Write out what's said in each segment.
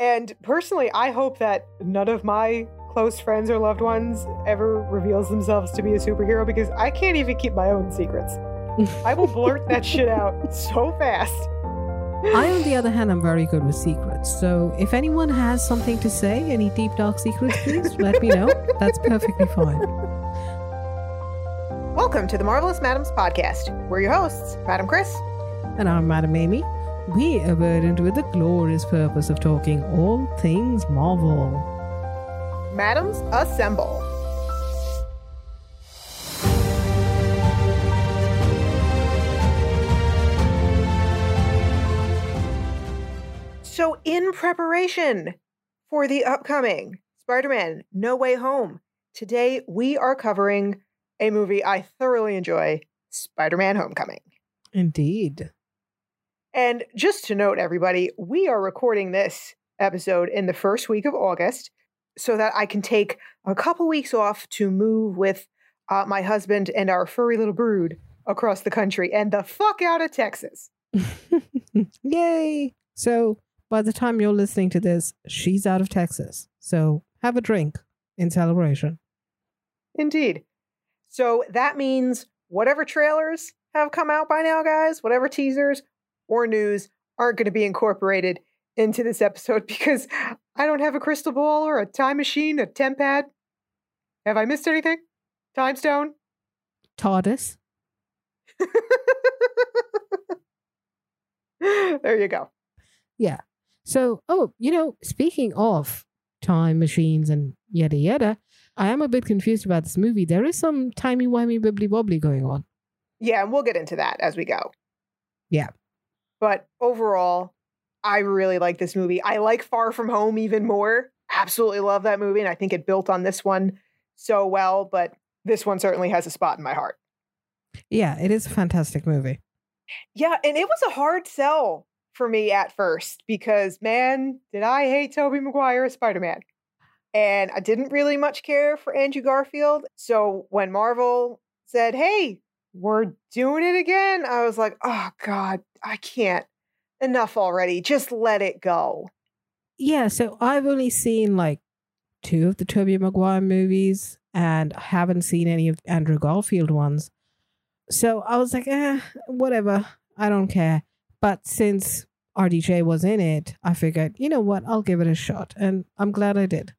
And personally, I hope that none of my close friends or loved ones ever reveals themselves to be a superhero because I can't even keep my own secrets. I will blurt that shit out so fast. I, on the other hand, am very good with secrets. So if anyone has something to say, any deep dark secrets, please let me know. That's perfectly fine. Welcome to the Marvelous Madames podcast. We're your hosts, Madam Kris. And I'm Madam Amy. We are burdened with the glorious purpose of talking all things Marvel. Madams, assemble. So, in preparation for the upcoming Spider Man No Way Home, today we are covering a movie I thoroughly enjoy Spider Man Homecoming. Indeed. And just to note, everybody, we are recording this episode in the first week of August so that I can take a couple weeks off to move with uh, my husband and our furry little brood across the country and the fuck out of Texas. Yay! So by the time you're listening to this, she's out of Texas. So have a drink in celebration. Indeed. So that means whatever trailers have come out by now, guys, whatever teasers or news aren't going to be incorporated into this episode because I don't have a crystal ball or a time machine, a TemPad. Have I missed anything? Time stone? TARDIS. there you go. Yeah. So, oh, you know, speaking of time machines and yada yada, I am a bit confused about this movie. There is some timey wimey bibbly bobbly going on. Yeah, and we'll get into that as we go. Yeah. But overall, I really like this movie. I like Far From Home even more. Absolutely love that movie. And I think it built on this one so well. But this one certainly has a spot in my heart. Yeah, it is a fantastic movie. Yeah. And it was a hard sell for me at first because, man, did I hate Tobey Maguire as Spider Man. And I didn't really much care for Andrew Garfield. So when Marvel said, hey, we're doing it again, I was like, oh, God, I can't enough already. Just let it go. Yeah, so I've only seen like two of the Tobey Maguire movies and I haven't seen any of Andrew Garfield ones. So I was like, eh, whatever. I don't care. But since RDJ was in it, I figured, you know what, I'll give it a shot. And I'm glad I did.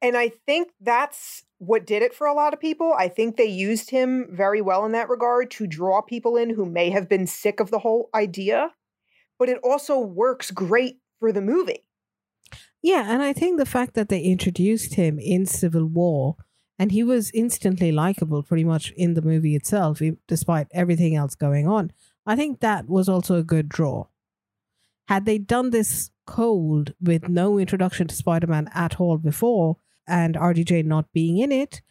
And I think that's what did it for a lot of people. I think they used him very well in that regard to draw people in who may have been sick of the whole idea but it also works great for the movie. Yeah, and I think the fact that they introduced him in Civil War and he was instantly likable pretty much in the movie itself, despite everything else going on, I think that was also a good draw. Had they done this cold with no introduction to Spider Man at all before and RDJ not being in it,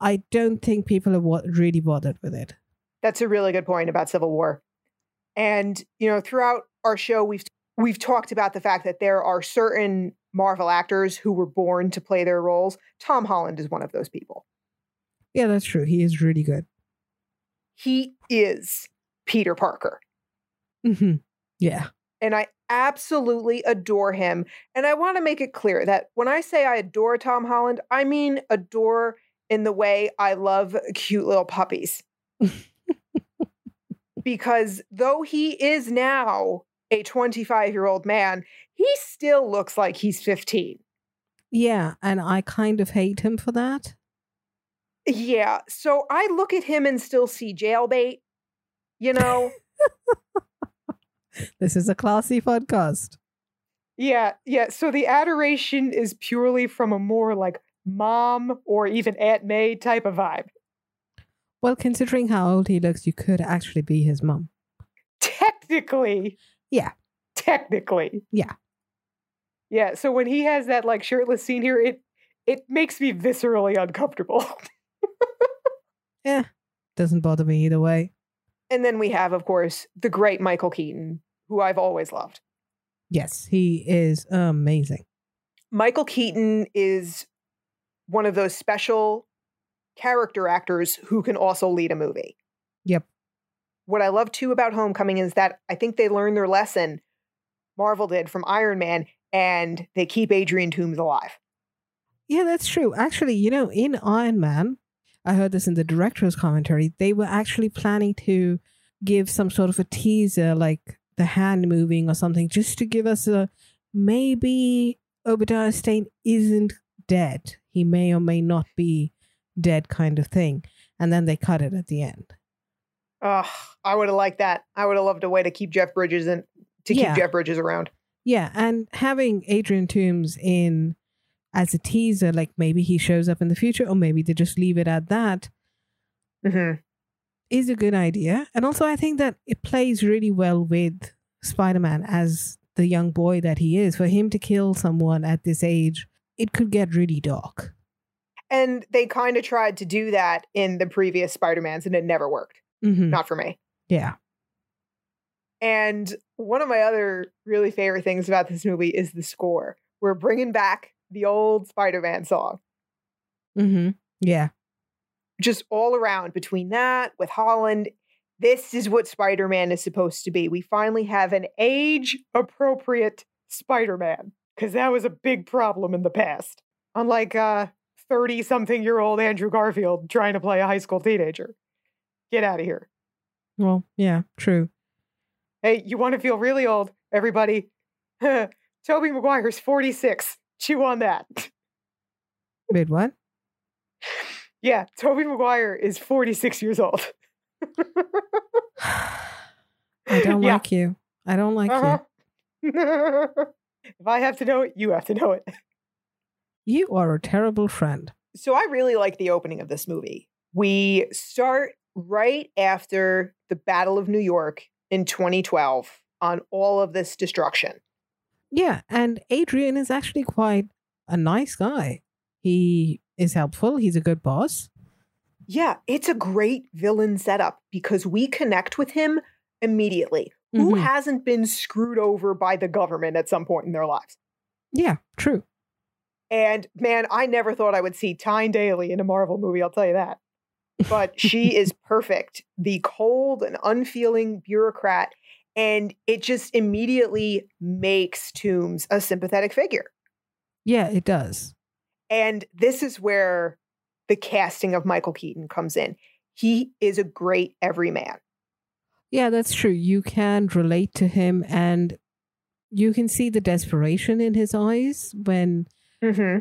I don't think people have really bothered with it. That's a really good point about Civil War. And you know, throughout our show, we've we've talked about the fact that there are certain Marvel actors who were born to play their roles. Tom Holland is one of those people. Yeah, that's true. He is really good. He is Peter Parker. Mm-hmm. Yeah. And I absolutely adore him. And I want to make it clear that when I say I adore Tom Holland, I mean adore in the way I love cute little puppies. because though he is now a 25 year old man, he still looks like he's 15. Yeah, and I kind of hate him for that. Yeah, so I look at him and still see jailbait, you know? this is a classy podcast. Yeah, yeah. So the adoration is purely from a more like mom or even Aunt May type of vibe. Well, considering how old he looks, you could actually be his mom. Technically. Yeah. Technically. Yeah. Yeah. So when he has that like shirtless scene here, it it makes me viscerally uncomfortable. yeah. Doesn't bother me either way. And then we have, of course, the great Michael Keaton, who I've always loved. Yes, he is amazing. Michael Keaton is one of those special character actors who can also lead a movie. Yep. What I love too about Homecoming is that I think they learned their lesson, Marvel did from Iron Man, and they keep Adrian Toomes alive. Yeah, that's true. Actually, you know, in Iron Man, I heard this in the director's commentary, they were actually planning to give some sort of a teaser, like the hand moving or something, just to give us a maybe Obadiah Stane isn't dead. He may or may not be dead kind of thing. And then they cut it at the end. Oh, I would have liked that. I would have loved a way to keep Jeff Bridges and to Yeah. keep Jeff Bridges around. Yeah, and having Adrian Toomes in as a teaser, like maybe he shows up in the future, or maybe they just leave it at that, hmm is a good idea. And also, I think that it plays really well with Spider Man as the young boy that he is. For him to kill someone at this age, it could get really dark. And they kind of tried to do that in the previous Spider-Mans and it never worked. hmm Not for me. Yeah. And one of my other really favorite things about this movie is the score. We're bringing back the old Spider-Man song. Mm-hmm. Yeah. Just all around between that with Holland. This is what Spider-Man is supposed to be. We finally have an age appropriate Spider-Man because that was a big problem in the past. Unlike uh 30 something year old Andrew Garfield trying to play a high school teenager. Get out of here. Well, yeah, true. Hey, you want to feel really old, everybody? Tobey Maguire's 46. Chew on that. Wait, what? Yeah, Tobey Maguire is 46 years old. I don't Yeah. like you. I don't like Uh-huh. if I have to know it, you have to know it. you. You are a terrible friend. So I really like the opening of this movie. We start right after the Battle of New York in 2012 on all of this destruction. Yeah, and Adrian is actually quite a nice guy. He is helpful. He's a good boss. Yeah, it's a great villain setup because we connect with him immediately. Who Mhm. hasn't been screwed over by the government at some point in their lives? Yeah, true. And man, I never thought I would see Tyne Daly in a Marvel movie, I'll tell you that. But she is perfect. The cold and unfeeling bureaucrat. And it just immediately makes Toomes a sympathetic figure. Yeah, it does. And this is where the casting of Michael Keaton comes in. He is a great everyman. Yeah, that's true. You can relate to him and you can see the desperation in his eyes when Mm-hmm.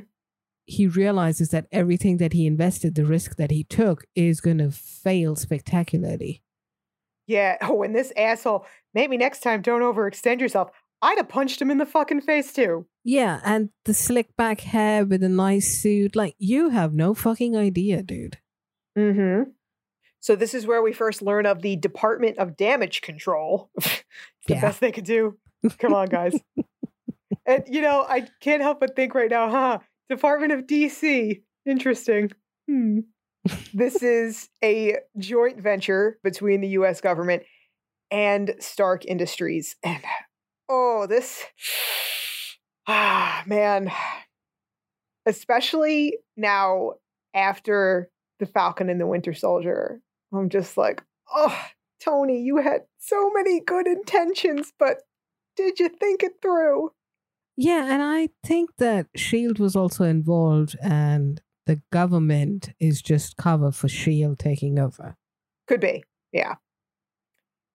he realizes that everything that he invested, the risk that he took, is going to fail spectacularly. Yeah. Oh, and this asshole, maybe next time don't overextend yourself. I'd have punched him in the fucking face too. Yeah, and the slick back hair with a nice suit. Like, you have no fucking idea, dude. Mm-hmm. So this is where we first learn of the Department of Damage Control. it's the Yeah. best they could do. Come on, guys. and you know, I can't help but think right now, huh? Department of DC. Interesting. Hmm. this is a joint venture between the US government and Stark Industries. And oh, this ah man. Especially now after the Falcon and the Winter Soldier. I'm just like, oh, Tony, you had so many good intentions, but did you think it through? Yeah, and I think that Shield was also involved, and the government is just cover for Shield taking over. Could be, yeah.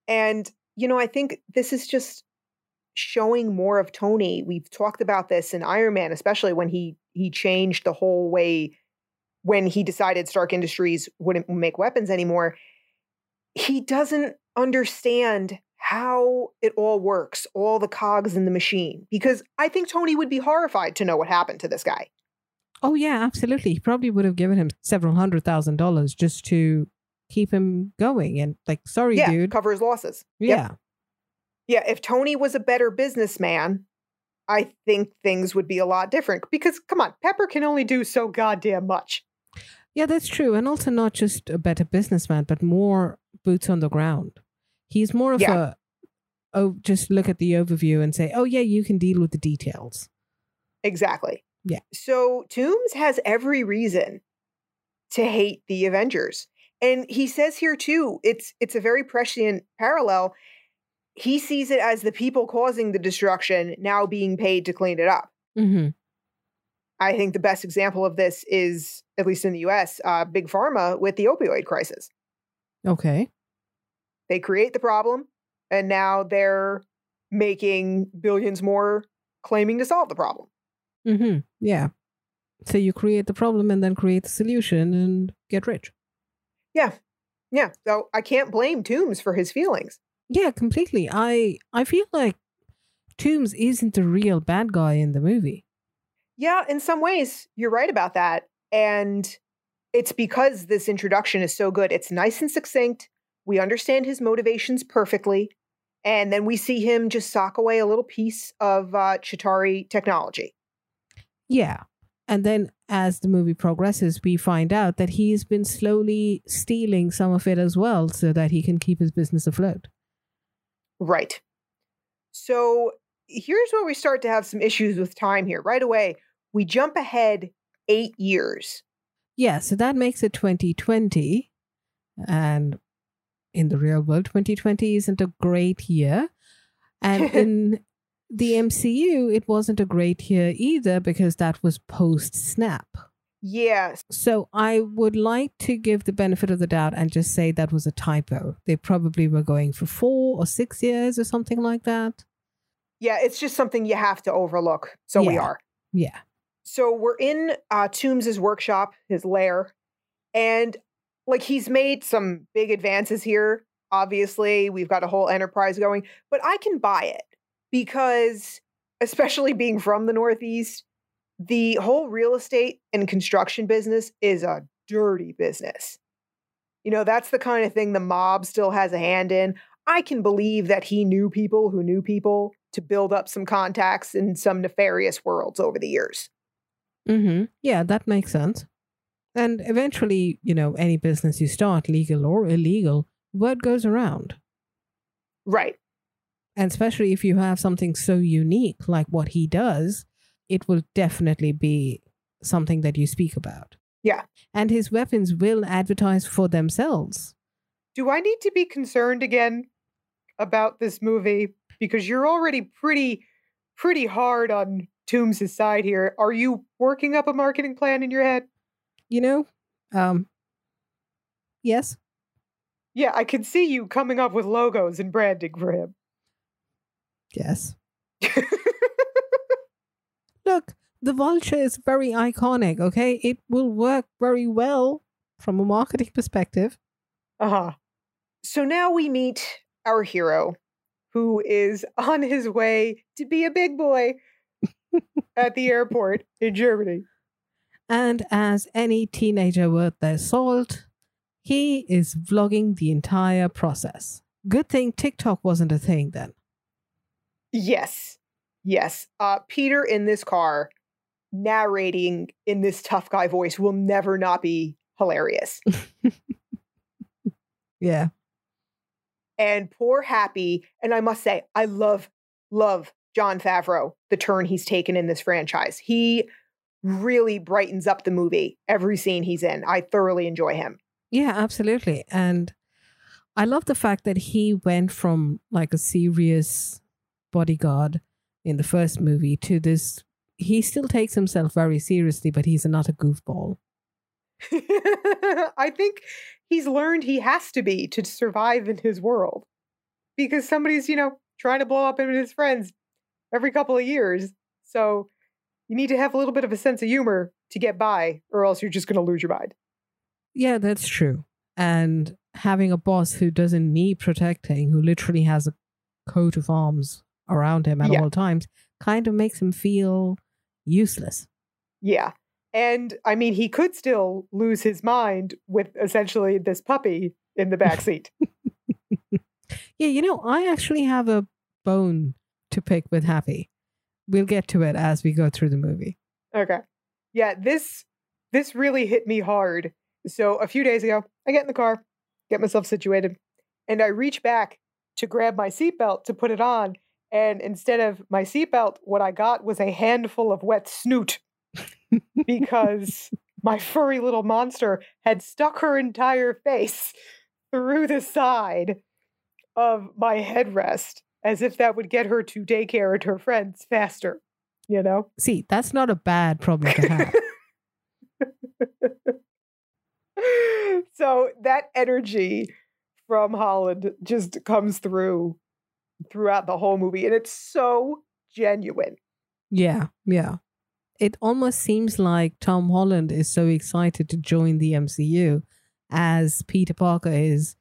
And, you know, I think this is just showing more of Tony. We've talked about this in Iron Man, especially when he he changed the whole way when he decided Stark Industries wouldn't make weapons anymore. He doesn't understand how it all works, all the cogs in the machine. Because I think Tony would be horrified to know what happened to this guy. Oh yeah, absolutely. He probably would have given him several hundred thousand dollars just to keep him going. And like, sorry, yeah, dude. cover his losses. Yep. Yeah, if Tony was a better businessman, I think things would be a lot different. Because come on, Pepper can only do so goddamn much. yeah, that's true. And also not just a better businessman, but more boots on the ground. He's more of Yeah. a oh, just look at the overview and say, oh yeah, you can deal with the details. Exactly. Yeah. So Toomes has every reason to hate the Avengers. And he says here too, it's it's a very prescient parallel. He sees it as the people causing the destruction now being paid to clean it up. Mm-hmm. I think the best example of this is, at least in the US, uh, Big Pharma with the opioid crisis. Okay. They create the problem, and now they're making billions more claiming to solve the problem. Mm-hmm. Yeah. So you create the problem and then create the solution and get rich. Yeah. Yeah. So I can't blame Toomes for his feelings. Yeah, completely. I I feel like Toomes isn't the real bad guy in the movie. Yeah, in some ways, you're right about that. And it's because this introduction is so good. It's nice and succinct. We understand his motivations perfectly. And then we see him just sock away a little piece of uh, Chitauri technology. Yeah. And then as the movie progresses, we find out that he's been slowly stealing some of it as well so that he can keep his business afloat. Right. So here's where we start to have some issues with time here. Right away, we jump ahead eight years. Yeah, so that makes it 2020. And in the real world, 2020 isn't a great year. And in the MCU, it wasn't a great year either because that was post snap. Yes. So I would like to give the benefit of the doubt and just say that was a typo. They probably were going for four or six years or something like that. Yeah, it's just something you have to overlook. So we are. Yeah. So we're in uh, Toomes's workshop, his lair, and like he's made some big advances here. Obviously, we've got a whole enterprise going, but I can buy it because, especially being from the Northeast, the whole real estate and construction business is a dirty business. You know, that's the kind of thing the mob still has a hand in. I can believe that he knew people who knew people to build up some contacts in some nefarious worlds over the years. Mm-hmm. Yeah, that makes sense. And eventually, you know, any business you start, legal or illegal, word goes around. Right. And especially if you have something so unique like what he does, it will definitely be something that you speak about. Yeah. And his weapons will advertise for themselves. Do I need to be concerned again about this movie? Because you're already pretty, pretty hard on Toomes' side here. Are you working up a marketing plan in your head? You know? Um Yes. Yeah, I can see you coming up with logos and branding for him. Yes. Look, the vulture is very iconic, okay? It will work very well from a marketing perspective. Uh huh. So now we meet our hero, who is on his way to be a big boy at the airport in Germany. And as any teenager worth their salt, he is vlogging the entire process. Good thing TikTok wasn't a thing then. Yes. Yes. Uh, Peter in this car narrating in this tough guy voice will never not be hilarious. Yeah. and poor Happy, and I must say, I love, love Jon Favreau, the turn he's taken in this franchise. He really brightens up the movie every scene he's in. I thoroughly enjoy him. Yeah, absolutely. And I love the fact that he went from like a serious bodyguard in the first movie to this. He still takes himself very seriously, but he's not a goofball. I think he's learned he has to be to survive in his world because somebody's, you know, trying to blow up him and his friends every couple of years. So you need to have a little bit of a sense of humor to get by, or else you're just going to lose your mind. Yeah, that's true. And having a boss who doesn't need protecting, who literally has a coat of arms around him at Yeah. all times, kind of makes him feel useless. Yeah. And I mean, he could still lose his mind with essentially this puppy in the back seat. Yeah, you know, I actually have a bone to pick with Happy. We'll get to it as we go through the movie. okay. Yeah, this this really hit me hard. So a few days ago, I get in the car, get myself situated, and I reach back to grab my seatbelt to put it on. And instead of my seatbelt, what I got was a handful of wet snoot because my furry little monster had stuck her entire face through the side of my headrest. as if that would get her to daycare and her friends faster, you know? See, that's not a bad problem to have. so that energy from Holland just comes through throughout the whole movie and it's so genuine. yeah, yeah. It almost seems like Tom Holland is so excited to join the MCU as Peter Parker is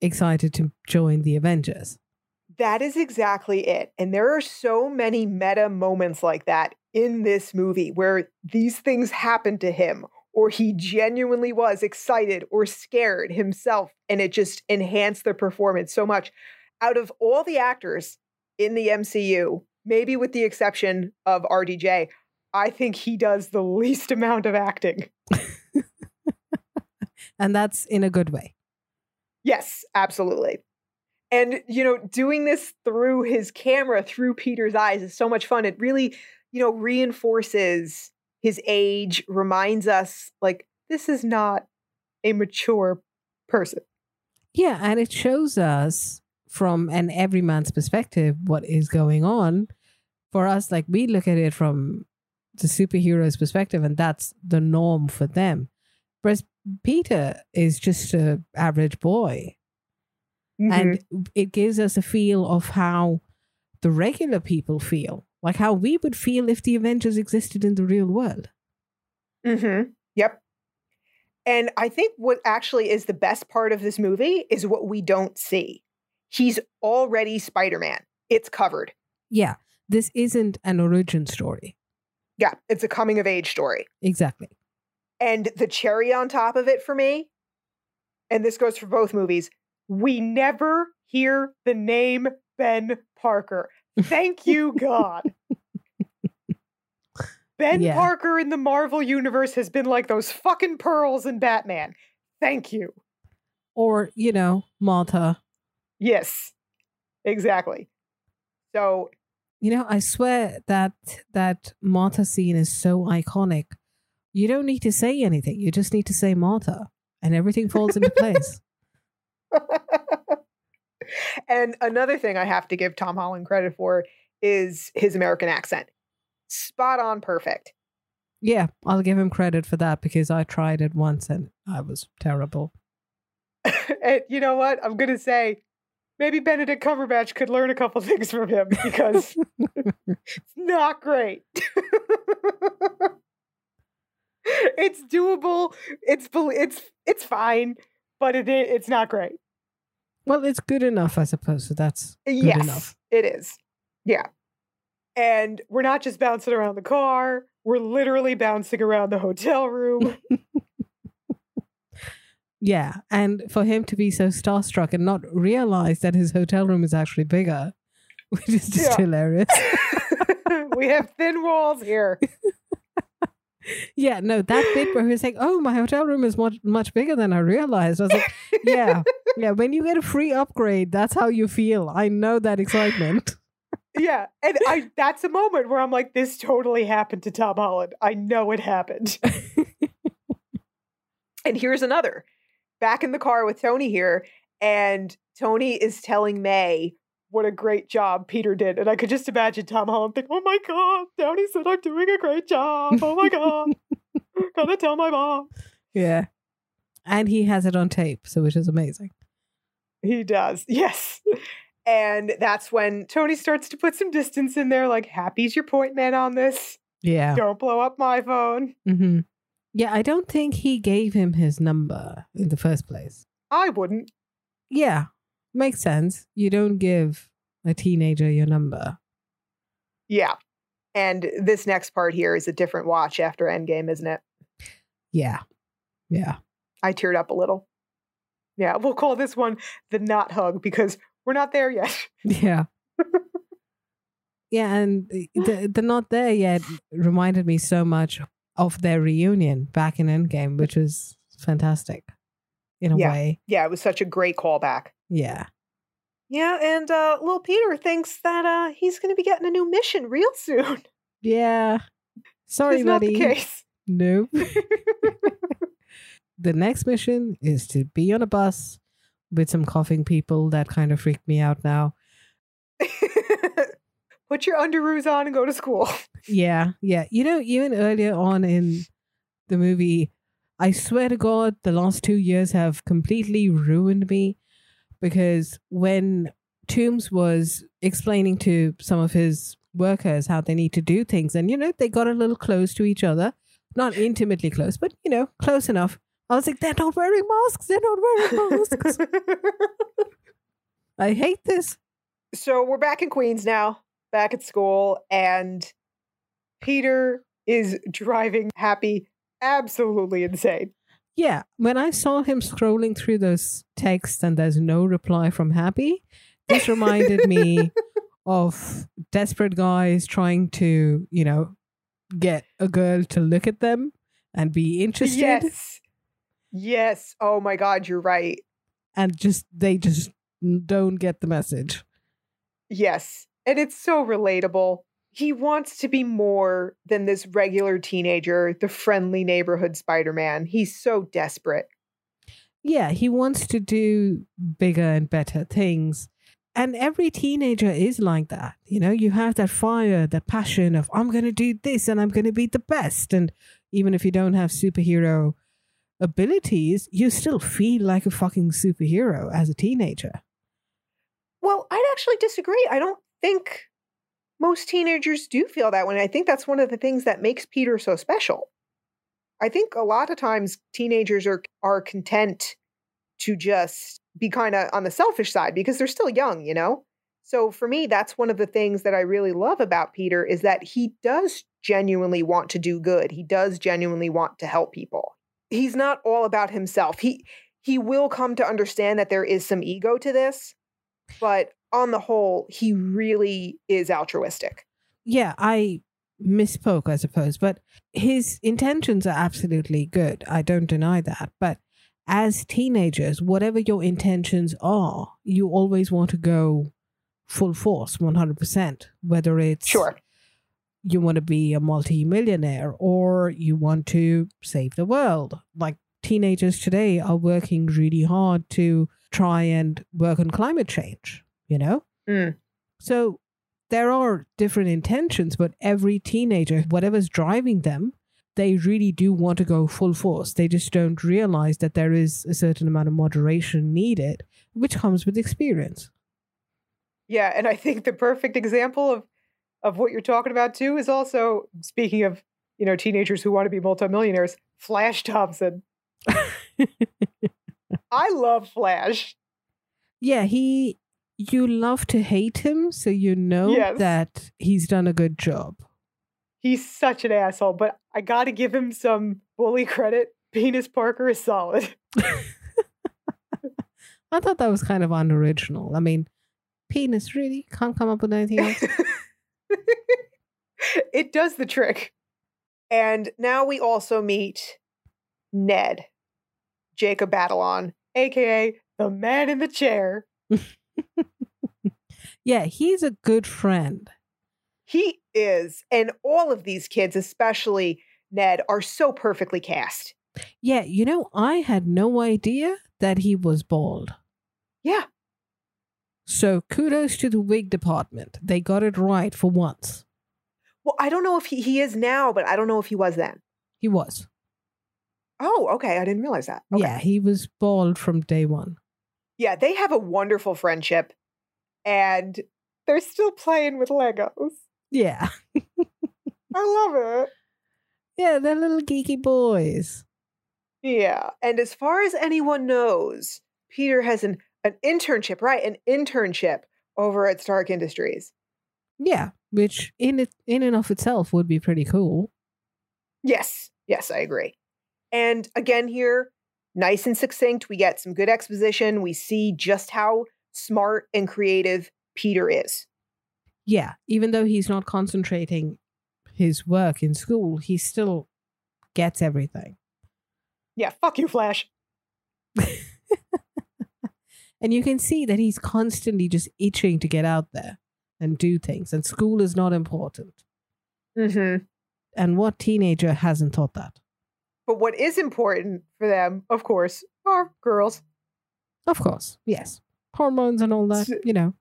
excited to join the Avengers. That is exactly it. And there are so many meta moments like that in this movie where these things happened to him or he genuinely was excited or scared himself and it just enhanced the performance so much. Out of all the actors in the MCU, maybe with the exception of RDJ, I think he does the least amount of acting. and that's in a good way. Yes, absolutely. And, you know, doing this through his camera, through Peter's eyes is so much fun. It really, you know, reinforces his age, reminds us like this is not a mature person. Yeah, and it shows us from an everyman's perspective what is going on. For us, like we look at it from the superhero's perspective, and that's the norm for them. Whereas Peter is just a average boy, Mhm. and it gives us a feel of how the regular people feel, like how we would feel if the Avengers existed in the real world. Mm-hmm. Yep. And I think what actually is the best part of this movie is what we don't see. He's already Spider Man. It's covered. Yeah, this isn't an origin story. Yeah, it's a coming of age story. Exactly. And the cherry on top of it for me, and this goes for both movies, we never hear the name Ben Parker. Thank you, God. Ben Yeah. Parker in the Marvel Universe has been like those fucking pearls in Batman. Thank you. Or, you know, Martha. Yes, exactly. So, You know, I swear that that Martha scene is so iconic. You don't need to say anything. You just need to say Martha and everything falls into place. and another thing I have to give Tom Holland credit for is his American accent. Spot on perfect. Yeah, I'll give him credit for that because I tried it once and I was terrible. and you know what? I'm going to say maybe Benedict Cumberbatch could learn a couple things from him because it's not great. it's doable. It's it's it's fine, but it it's not great. Well, it's good enough, I suppose. So that's good yes, enough. it is. Yeah. And we're not just bouncing around the car, we're literally bouncing around the hotel room. Yeah, and for him to be so starstruck and not realize that his hotel room is actually bigger, which is just Yeah. hilarious. we have thin walls here. Yeah, no, that bit where he was like, "Oh, my hotel room is much much bigger than I realized." I was like, "Yeah, yeah." When you get a free upgrade, that's how you feel. I know that excitement. Yeah. And I that's a moment where I'm like, this totally happened to Tom Holland. I know it happened. and here's another. Back in the car with Tony here, and Tony is telling May what a great job Peter did. And I could just imagine Tom Holland think, oh my God, Tony said I'm doing a great job. Oh my God. Gotta tell my mom. yeah, and he has it on tape, so which is amazing. He does. Yes. And that's when Tony starts to put some distance in there, like, Happy's your point man on this. Yeah, Don't blow up my phone. hmm yeah. I don't think he gave him his number in the first place. I wouldn't. Yeah, makes sense. You don't give a teenager your number. Yeah. And this next part here is a different watch after Endgame, isn't it? Yeah, yeah. I teared up a little. Yeah, we'll call this one the not hug because we're not there yet. Yeah. yeah, and the, the not there yet reminded me so much of their reunion back in Endgame, which was fantastic in a Yeah. way. Yeah, it was such a great callback. Yeah. Yeah, and uh little Peter thinks that uh he's gonna be getting a new mission real soon. Yeah. Sorry, It's not buddy. the case. Nope. the next mission is to be on a bus with some coughing people. That kind of freaked me out now. Put your underoos on and go to school. Yeah, yeah. You know, even earlier on in the movie, I swear to God, the last two years have completely ruined me because when Toomes was explaining to some of his workers how they need to do things, and you know, they got a little close to each other, not intimately close, but you know, close enough. I was like, they're not wearing masks. They're not wearing masks. I hate this. so we're back in Queens now, back at school, and Peter is driving Happy absolutely insane. Yeah, when I saw him scrolling through those texts and there's no reply from Happy, this reminded me of desperate guys trying to, you know, get a girl to look at them and be interested Yes. Yes. Oh my God, you're right. and just they just don't get the message. Yes. And it's so relatable. He wants to be more than this regular teenager, the friendly neighborhood Spider Man. He's so desperate. Yeah, he wants to do bigger and better things. And every teenager is like that. You know, you have that fire, that passion of, I'm going to do this and I'm going to be the best. And even if you don't have superhero abilities, you still feel like a fucking superhero as a teenager. Well, I'd actually disagree. I don't think most teenagers do feel that way. And I think that's one of the things that makes Peter so special. I think a lot of times teenagers are are content to just be kind of on the selfish side because they're still young, you know? So for me, that's one of the things that I really love about Peter is that he does genuinely want to do good. He does genuinely want to help people. He's not all about himself. He he will come to understand that there is some ego to this, but on the whole, he really is altruistic. Yeah, I misspoke, I suppose, but his intentions are absolutely good. I don't deny that. But as teenagers, whatever your intentions are, you always want to go full force, 100%, whether it's Sure. you want to be a multi-millionaire or you want to save the world. Like teenagers today are working really hard to try and work on climate change, you know? Mm. So there are different intentions, but every teenager, whatever's driving them, they really do want to go full force. They just don't realize that there is a certain amount of moderation needed, which comes with experience. Yeah, and I think the perfect example of of what you're talking about too is also speaking of, you know, teenagers who want to be multimillionaires, Flash Thompson. I love Flash. Yeah, he you love to hate him, so you know Yes. that he's done a good job. He's such an asshole, but I got to give him some bully credit. Penis Parker is solid. I thought that was kind of unoriginal. I mean, penis really can't come up with anything else. it does the trick. And now we also meet Ned, Jacob Batalon, aka the man in the chair. yeah, he's a good friend. He is. And all of these kids, especially Ned, are so perfectly cast. Yeah, you know, I had no idea that he was bald. Yeah. So kudos to the wig department. They got it right for once. Well, I don't know if he, he is now, but I don't know if he was then. He was. Oh, okay. I didn't realize that. Okay. Yeah, he was bald from day one. Yeah, they have a wonderful friendship and they're still playing with Legos. Yeah. I love it. Yeah, they're little geeky boys. Yeah. And as far as anyone knows, Peter has an, an internship, right? An internship over at Stark Industries. Yeah, which in it in and of itself would be pretty cool. Yes. Yes, I agree. And again, here, nice and succinct. We get some good exposition. We see just how smart and creative Peter is. Yeah, even though he's not concentrating his work in school, he still gets everything. Yeah, fuck you, Flash. And you can see that he's constantly just itching to get out there and do things. And school is not important. Mm-hmm. And what teenager hasn't thought that? But what is important for them, of course, are girls. Of course, yes. Hormones and all that, S- you know.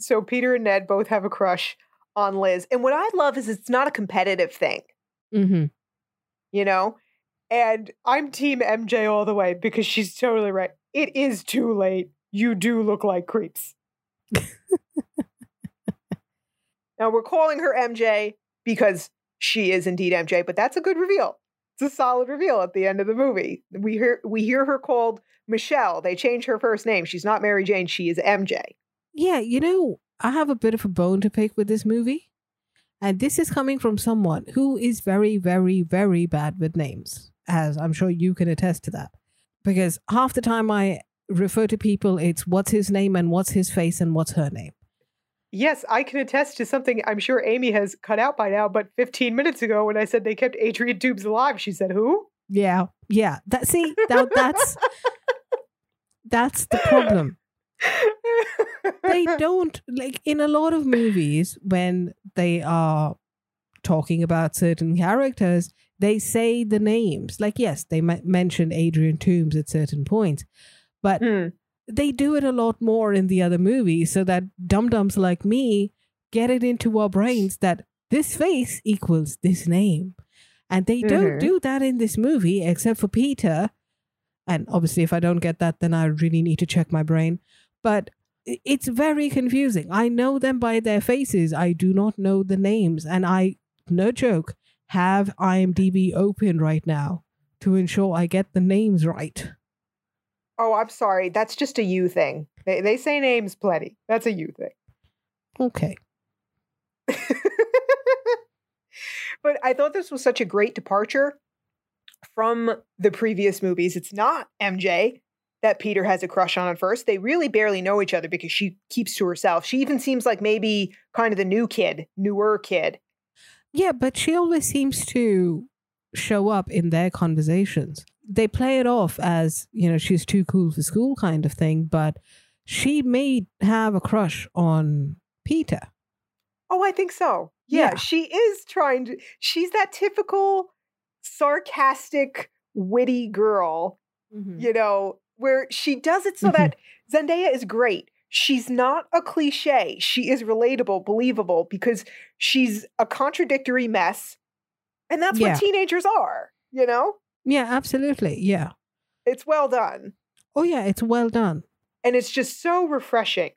So Peter and Ned both have a crush on Liz. And what I love is it's not a competitive thing, Mm-hmm. you know? And I'm team MJ all the way because she's totally right. It is too late. You do look like creeps. now we're calling her MJ because she is indeed MJ, but that's a good reveal. It's a solid reveal at the end of the movie. We hear we hear her called Michelle. They change her first name. She's not Mary Jane, she is MJ. Yeah, you know, I have a bit of a bone to pick with this movie. And this is coming from someone who is very, very, very bad with names, as I'm sure you can attest to that. Because half the time I refer to people, it's what's his name and what's his face and what's her name. Yes, I can attest to something I'm sure Amy has cut out by now, but 15 minutes ago when I said they kept Adrian Toomes alive, she said, Who? Yeah, yeah. That see, that, that's that's the problem. they don't like in a lot of movies when they are talking about certain characters they say the names like yes they m- mention adrian toomes at certain points but Hmm. They do it a lot more in the other movies. So that dum-dums like me get it into our brains that this face equals this name. And they don't Mhm. do that in this movie except for peter. And obviously if i don't get that then i really need to check my brain. But it's very confusing. I know them by their faces. I do not know the names. And i no joke have imdb open right now to ensure i get the names right Oh, I'm sorry. That's just a you thing. They, they say names plenty. That's a you thing. okay but I thought this was such a great departure from the previous movies. It's not MJ that Peter has a crush on at first. They really barely know each other because she keeps to herself. She even seems like maybe kind of the new kid, newer kid. Yeah, but she always seems to show up in their conversations. They play it off as, you know, she's too cool for school kind of thing, but she may have a crush on Peter. Oh, I think so. Yeah, Yeah. she is trying to. She's that typical sarcastic, witty girl, mm-hmm. you know, where she does it so that mm-hmm. Zendaya is great. She's not a cliche. She is relatable, believable because she's a contradictory mess. And that's Yeah. what teenagers are, you know? Yeah, absolutely. Yeah. It's well done. Oh, yeah, it's well done. And it's just so refreshing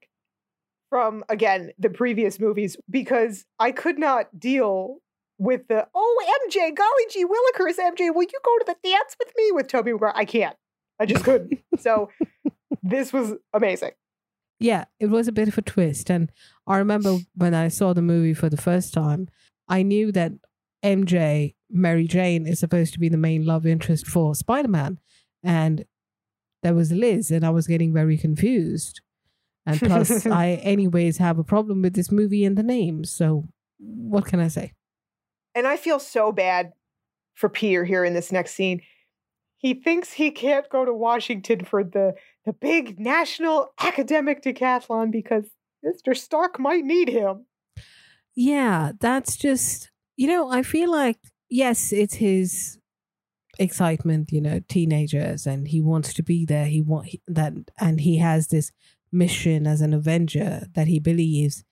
from, again, the previous movies because I could not deal with the, oh, MJ, golly gee willikers, MJ, will you go to the dance with me with Tobey Maguire? I can't. I just couldn't. so this was amazing. Yeah, it was a bit of a twist. And I remember when I saw the movie for the first time, I knew that MJ, Mary Jane, is supposed to be the main love interest for Spider Man. And there was Liz, and I was getting very confused. And plus, I, anyways, have a problem with this movie and the name. So, what can I say? And I feel so bad for Peter here in this next scene. He thinks he can't go to Washington for the, the big national academic decathlon because Mr. Stark might need him. Yeah, that's just, you know, I feel like, yes, it's his excitement, you know, teenagers, and he wants to be there. He want he- that, and he has this mission as an Avenger that he believes.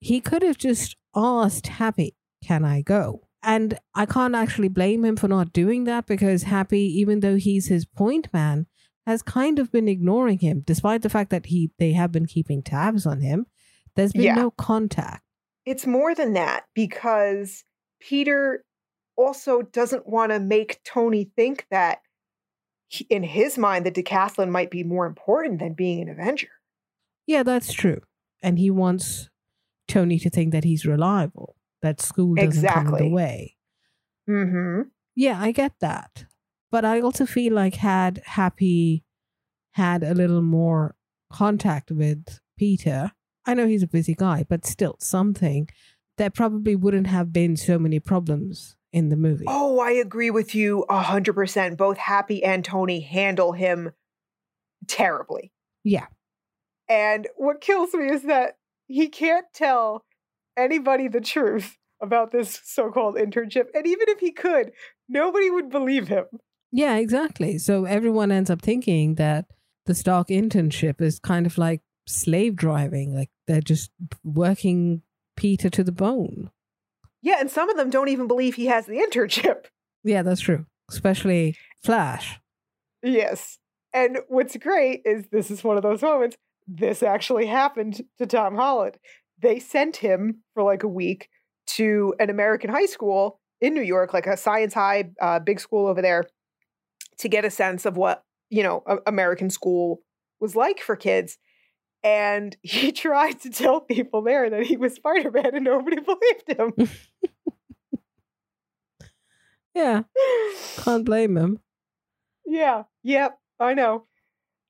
He could have just asked Happy, "Can I go?" And I can't actually blame him for not doing that because Happy, even though he's his point man, has kind of been ignoring him, despite the fact that he they have been keeping tabs on him. There's been Yeah. no contact. It's more than that because Peter also doesn't want to make Tony think that he, in his mind the decathlon might be more important than being an Avenger. Yeah, that's true. And he wants Tony to think that he's reliable, that school doesn't come in Exactly. the way. Mm-hmm. Yeah, I get that. But I also feel like had Happy had a little more contact with Peter, I know he's a busy guy, but still something, there probably wouldn't have been so many problems in the movie. Oh, I agree with you a hundred percent. Both Happy and Tony handle him terribly. Yeah. And what kills me is that he can't tell anybody the truth about this so-called internship. And even if he could, nobody would believe him. Yeah, exactly. So everyone ends up thinking that the Stark internship is kind of like slave driving. Like they're just working Peter to the bone. Yeah, and some of them don't even believe he has the internship. Yeah, that's true. Especially Flash. Yes. And what's great is this is one of those moments. This actually happened to Tom Holland. They sent him for like a week to an American high school in New York, like a science high, uh, big school over there, to get a sense of what, you know, a- American school was like for kids. And he tried to tell people there that he was Spider Man and nobody believed him. Yeah, can't blame him. Yeah. Yep. I know.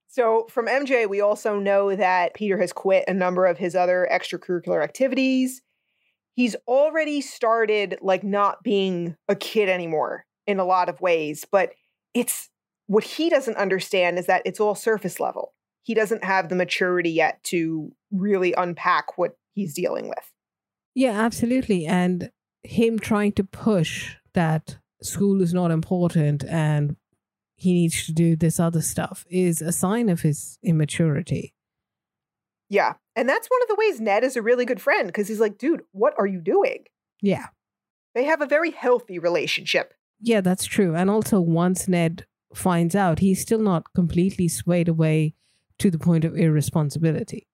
So from MJ, we also know that Peter has quit a number of his other extracurricular activities. He's already started like not being a kid anymore in a lot of ways, but it's what he doesn't understand is that it's all surface level. He doesn't have the maturity yet to really unpack what he's dealing with. Yeah, absolutely. And him trying to push that school is not important and he needs to do this other stuff is a sign of his immaturity. Yeah. And that's one of the ways Ned is a really good friend because he's like, dude, what are you doing? Yeah. They have a very healthy relationship. Yeah, that's true. And also, once Ned finds out, he's still not completely swayed away to the point of irresponsibility.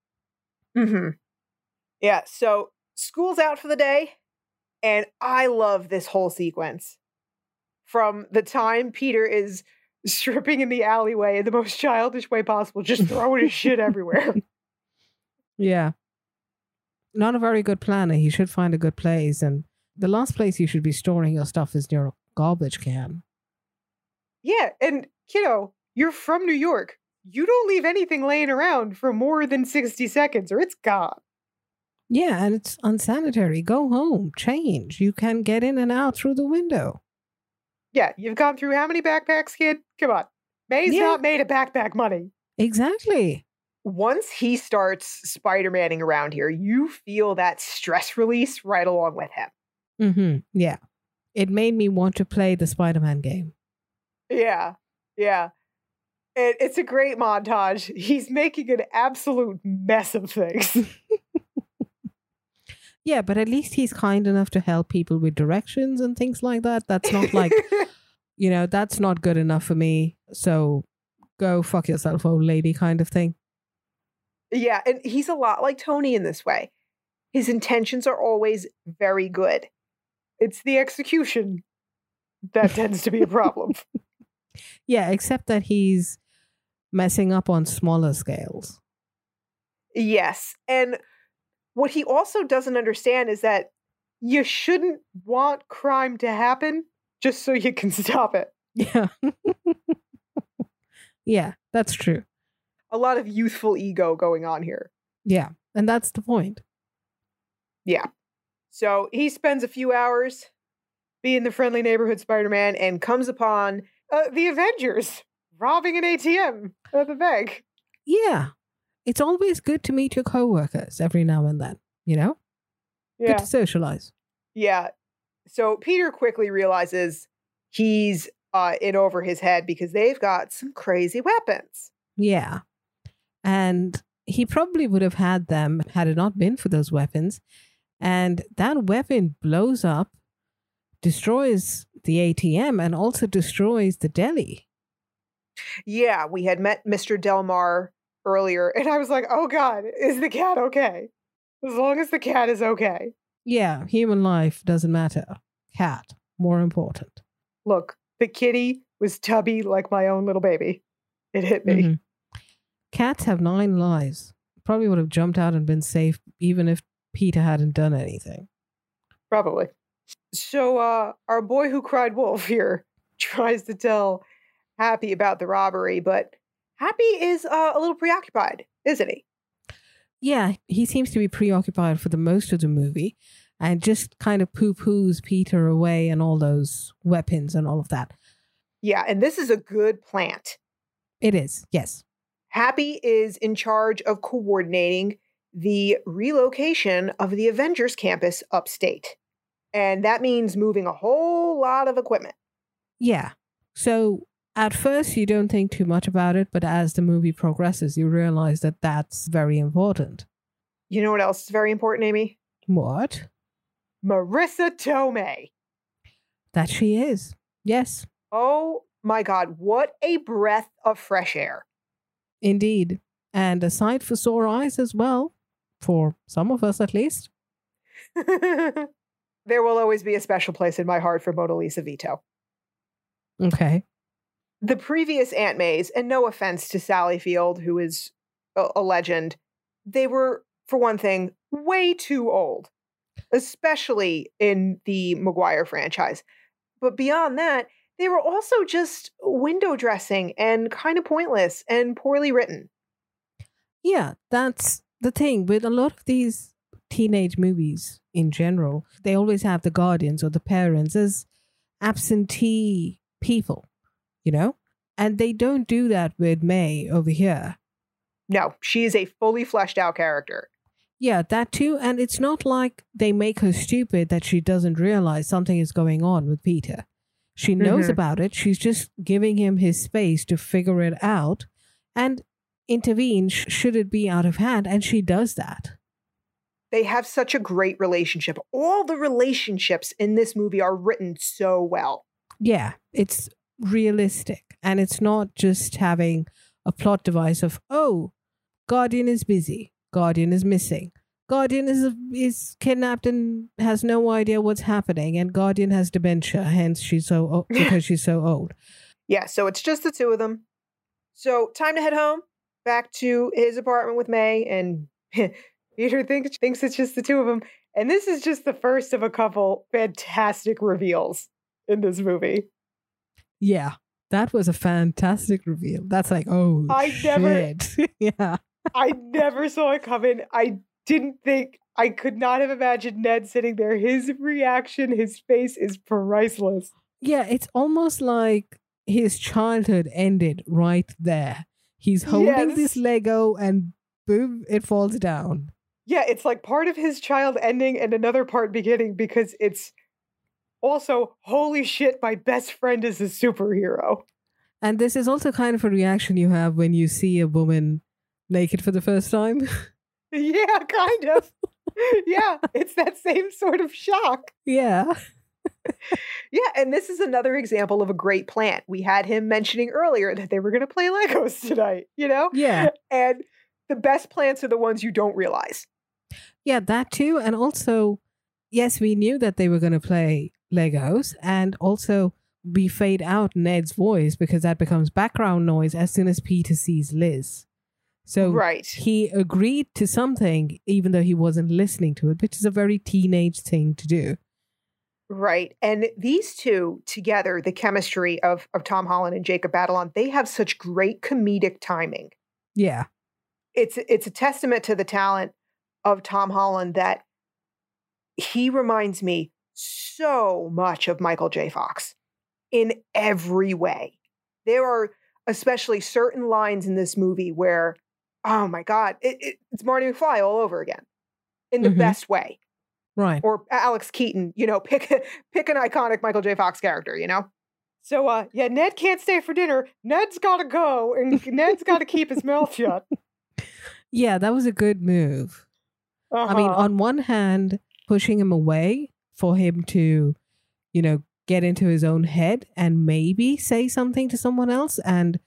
Mm-hmm. Yeah. So school's out for the day. And I love this whole sequence. From the time Peter is stripping in the alleyway in the most childish way possible, just throwing his shit everywhere. Yeah. Not a very good planner. He should find a good place. And the last place you should be storing your stuff is your garbage can. Yeah. And, you know, you're from New York. You don't leave anything laying around for more than 60 seconds or it's gone. Yeah, and it's unsanitary. Go home, change. You can get in and out through the window. Yeah. You've gone through how many backpacks, kid? Come on. May's Yeah. not made of backpack money. Exactly. once he starts Spider-Manning around here, you feel that stress release right along with him. Mm-hmm. Yeah. It made me want to play the Spider Man game. Yeah, yeah. It, it's a great montage. He's making an absolute mess of things. Yeah, but at least he's kind enough to help people with directions and things like that. That's not like, you know, that's not good enough for me. So go fuck yourself, old lady, kind of thing. yeah, and he's a lot like Tony in this way. His intentions are always very good. It's the execution that tends to be a problem. Yeah, except that he's messing up on smaller scales. Yes. And what he also doesn't understand is that you shouldn't want crime to happen just so you can stop it. Yeah. yeah, that's true. A lot of youthful ego going on here. Yeah. And that's the point. Yeah. So he spends a few hours being the friendly neighborhood Spider Man and comes upon uh, the Avengers robbing an ATM at the bank. Yeah. It's always good to meet your coworkers every now and then, you know? Good to socialize. Yeah. So Peter quickly realizes he's uh, in over his head because they've got some crazy weapons. Yeah. And he probably would have had them had it not been for those weapons. And that weapon blows up, destroys the ATM, and also destroys the deli. Yeah, we had met Mr. Delmar earlier, and I was like, oh God, is the cat okay? As long as the cat is okay. Yeah, human life doesn't matter. Cat, more important. Look, the kitty was tubby like my own little baby. It hit me. Mhm. Cats have nine lives. Probably would have jumped out and been safe even if Peter hadn't done anything. Probably. So, uh, our boy who cried wolf here tries to tell Happy about the robbery, but Happy is uh, a little preoccupied, isn't he? Yeah, he seems to be preoccupied for the most of the movie and just kind of poo poos Peter away and all those weapons and all of that. Yeah, and this is a good plant. It is, yes. Happy is in charge of coordinating the relocation of the Avengers campus upstate. And that means moving a whole lot of equipment. Yeah. So at first you don't think too much about it, but as the movie progresses, you realize that that's very important. You know what else is very important, Amy? What? Marisa Tomei. That she is. Yes. Oh my God, what a breath of fresh air. Indeed. And a sight for sore eyes as well, for some of us at least. there will always be a special place in my heart for Mona Lisa Vito. Okay. The previous Aunt Mays, and no offense to Sally Field, who is a, a legend, they were, for one thing, way too old, especially in the Maguire franchise. But beyond that, they were also just window dressing and kind of pointless and poorly written. Yeah, that's the thing with a lot of these teenage movies in general. They always have the guardians or the parents as absentee people, you know? And they don't do that with May over here. No, she is a fully fleshed out character. Yeah, that too. And it's not like they make her stupid that she doesn't realize something is going on with Peter. She knows Mhm. about it. She's just giving him his space to figure it out and intervene sh- should it be out of hand. And she does that. They have such a great relationship. All the relationships in this movie are written so well. Yeah, it's realistic. And it's not just having a plot device of, oh, Guardian is busy, Guardian is missing. Guardian is is kidnapped and has no idea what's happening, and Guardian has dementia, hence she's so o- because she's so old. Yeah, so it's just the two of them. So time to head home, back to his apartment with May, and Peter thinks thinks it's just the two of them. And this is just the first of a couple fantastic reveals in this movie. Yeah, that was a fantastic reveal. That's like, oh, I never- shit. yeah, I never saw it coming. I didn't think I could not have imagined Ned sitting there. His reaction, his face is priceless. yeah. It's almost like his childhood ended right there. He's holding this Lego, and boom, it falls down. Yeah, it's like part of his child ending and another part beginning because it's also holy shit, my best friend is a superhero. And this is also kind of a reaction you have when you see a woman naked for the first time. Yeah, kind of. yeah, it's that same sort of shock. yeah. Yeah, and this is another example of a great plan. We had him mentioning earlier that they were going to play Legos tonight, you know? Yeah. And the best plants are the ones you don't realize. Yeah, that too. And also, yes, we knew that they were going to play Legos and also we fade out Ned's voice because that becomes background noise as soon as Peter sees Liz. So right. he agreed to something even though he wasn't listening to it, which is a very teenage thing to do. Right. And these two together, the chemistry of, of Tom Holland and Jacob Batalon, they have such great comedic timing. Yeah. It's it's a testament to the talent of Tom Holland that he reminds me so much of Michael J. Fox in every way. There are especially certain lines in this movie where, oh my God, it, it, it's Marty McFly all over again in the Mhm. best way. Right. or Alex Keaton, you know, pick pick an iconic Michael J. Fox character, you know. So uh yeah, Ned can't stay for dinner. Ned's got to go and Ned's got to keep his mouth shut. Yeah, that was a good move. I mean, Uh-huh. on one hand, pushing him away for him to, you know, get into his own head and maybe say something to someone else and,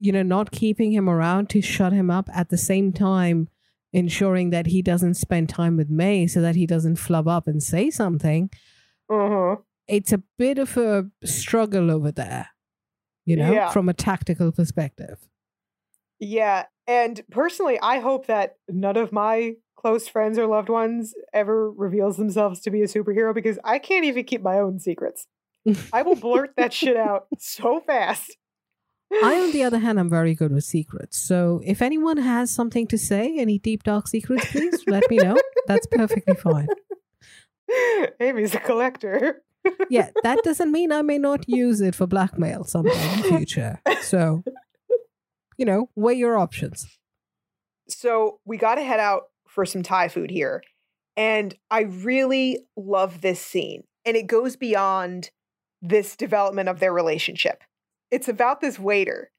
you know, not keeping him around to shut him up at the same time, ensuring that he doesn't spend time with May so that he doesn't flub up and say something. uh-huh. It's a bit of a struggle over there, you know, Yeah. from a tactical perspective. Yeah, and personally, I hope that none of my close friends or loved ones ever reveals themselves to be a superhero because I can't even keep my own secrets. I will blurt that shit out so fast. I, on the other hand, I'm very good with secrets. So if anyone has something to say, any deep dark secrets, please let me know. That's perfectly fine. Amy's a collector. Yeah, that doesn't mean I may not use it for blackmail sometime in the future. So, you know, weigh your options. So we got to head out for some Thai food here. And I really love this scene. And it goes beyond this development of their relationship. it's about this waiter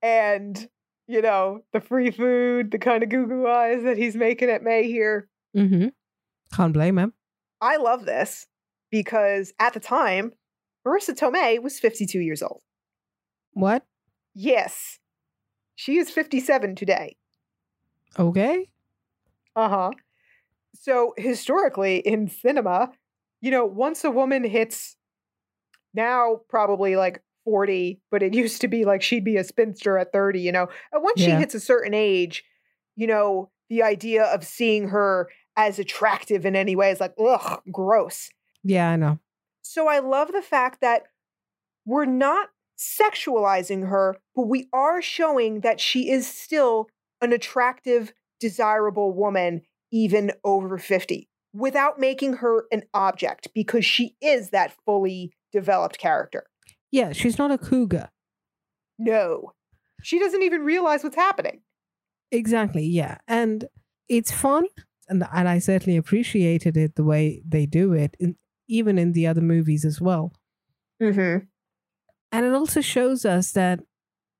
and, you know, the free food, the kind of goo goo eyes that he's making at May here. Mm-hmm. Can't blame him. I love this because at the time, Marisa Tomei was 52 years old. What? Yes. She is 57 today. Okay. Uh huh. So, historically in cinema, you know, once a woman hits now probably like 40, but it used to be like she'd be a spinster at 30, you know. And once she hits a certain age, you know, the idea of seeing her as attractive in any way is like, ugh, gross. Yeah, I know. So I love the fact that we're not sexualizing her, but we are showing that she is still an attractive, desirable woman, even over 50, without making her an object, because she is that fully developed character. Yeah, she's not a cougar. No, she doesn't even realize what's happening. Exactly. Yeah, and it's fun, and and I certainly appreciated it the way they do it, in, even in the other movies as well. Mm-hmm. And it also shows us that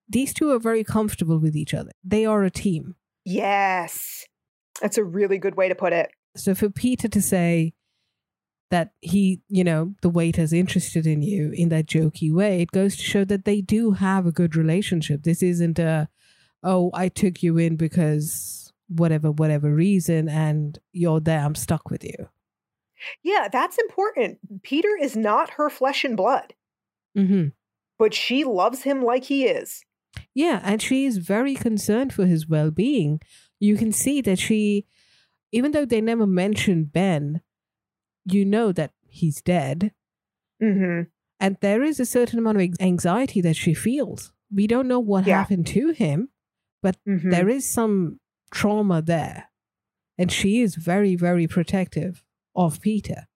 these two are very comfortable with each other. They are a team. Yes, that's a really good way to put it. So for Peter to say that he, you know, the waiter's interested in you in that jokey way, it goes to show that they do have a good relationship. This isn't a, oh, I took you in because whatever, whatever reason, and you're there, I'm stuck with you. Yeah, that's important. Peter is not her flesh and blood, hmm but she loves him like he is. Yeah, and she is very concerned for his well being. You can see that she, even though they never mention Ben, you know that he's dead. Mm-hmm. And there is a certain amount of anxiety that she feels. We don't know what Yeah. happened to him, Mhm. there is some trauma there. And she is very, very protective of Peter.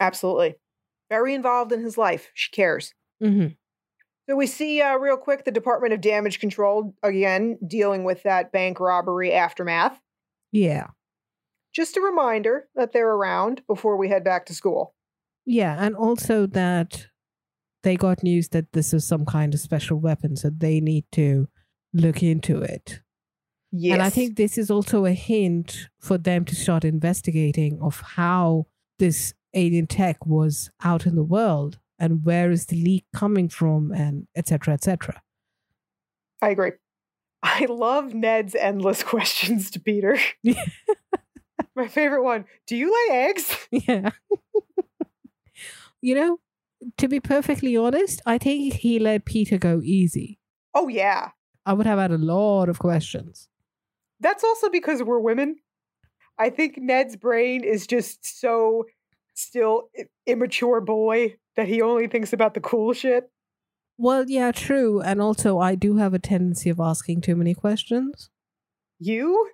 Absolutely. Very involved in his life. She cares. hmm So we see uh, real quick the Department of Damage Control again dealing with that bank robbery aftermath. Yeah. Just a reminder that they're around before we head back to school. Yeah. And also that they got news that this is some kind of special weapon, so they need to look into it. Yes. And I think this is also a hint for them to start investigating of how this alien tech was out in the world and where is the leak coming from and etc etc. I agree. I love Ned's endless questions to Peter. My favorite one Do you lay eggs? yeah. you know, to be perfectly honest, I think he let Peter go easy. Oh, yeah. I would have had a lot of questions. That's also because we're women. I think Ned's brain is just so still immature boy that he only thinks about the cool shit. Well, yeah, true. And also, I do have a tendency of asking too many questions. You?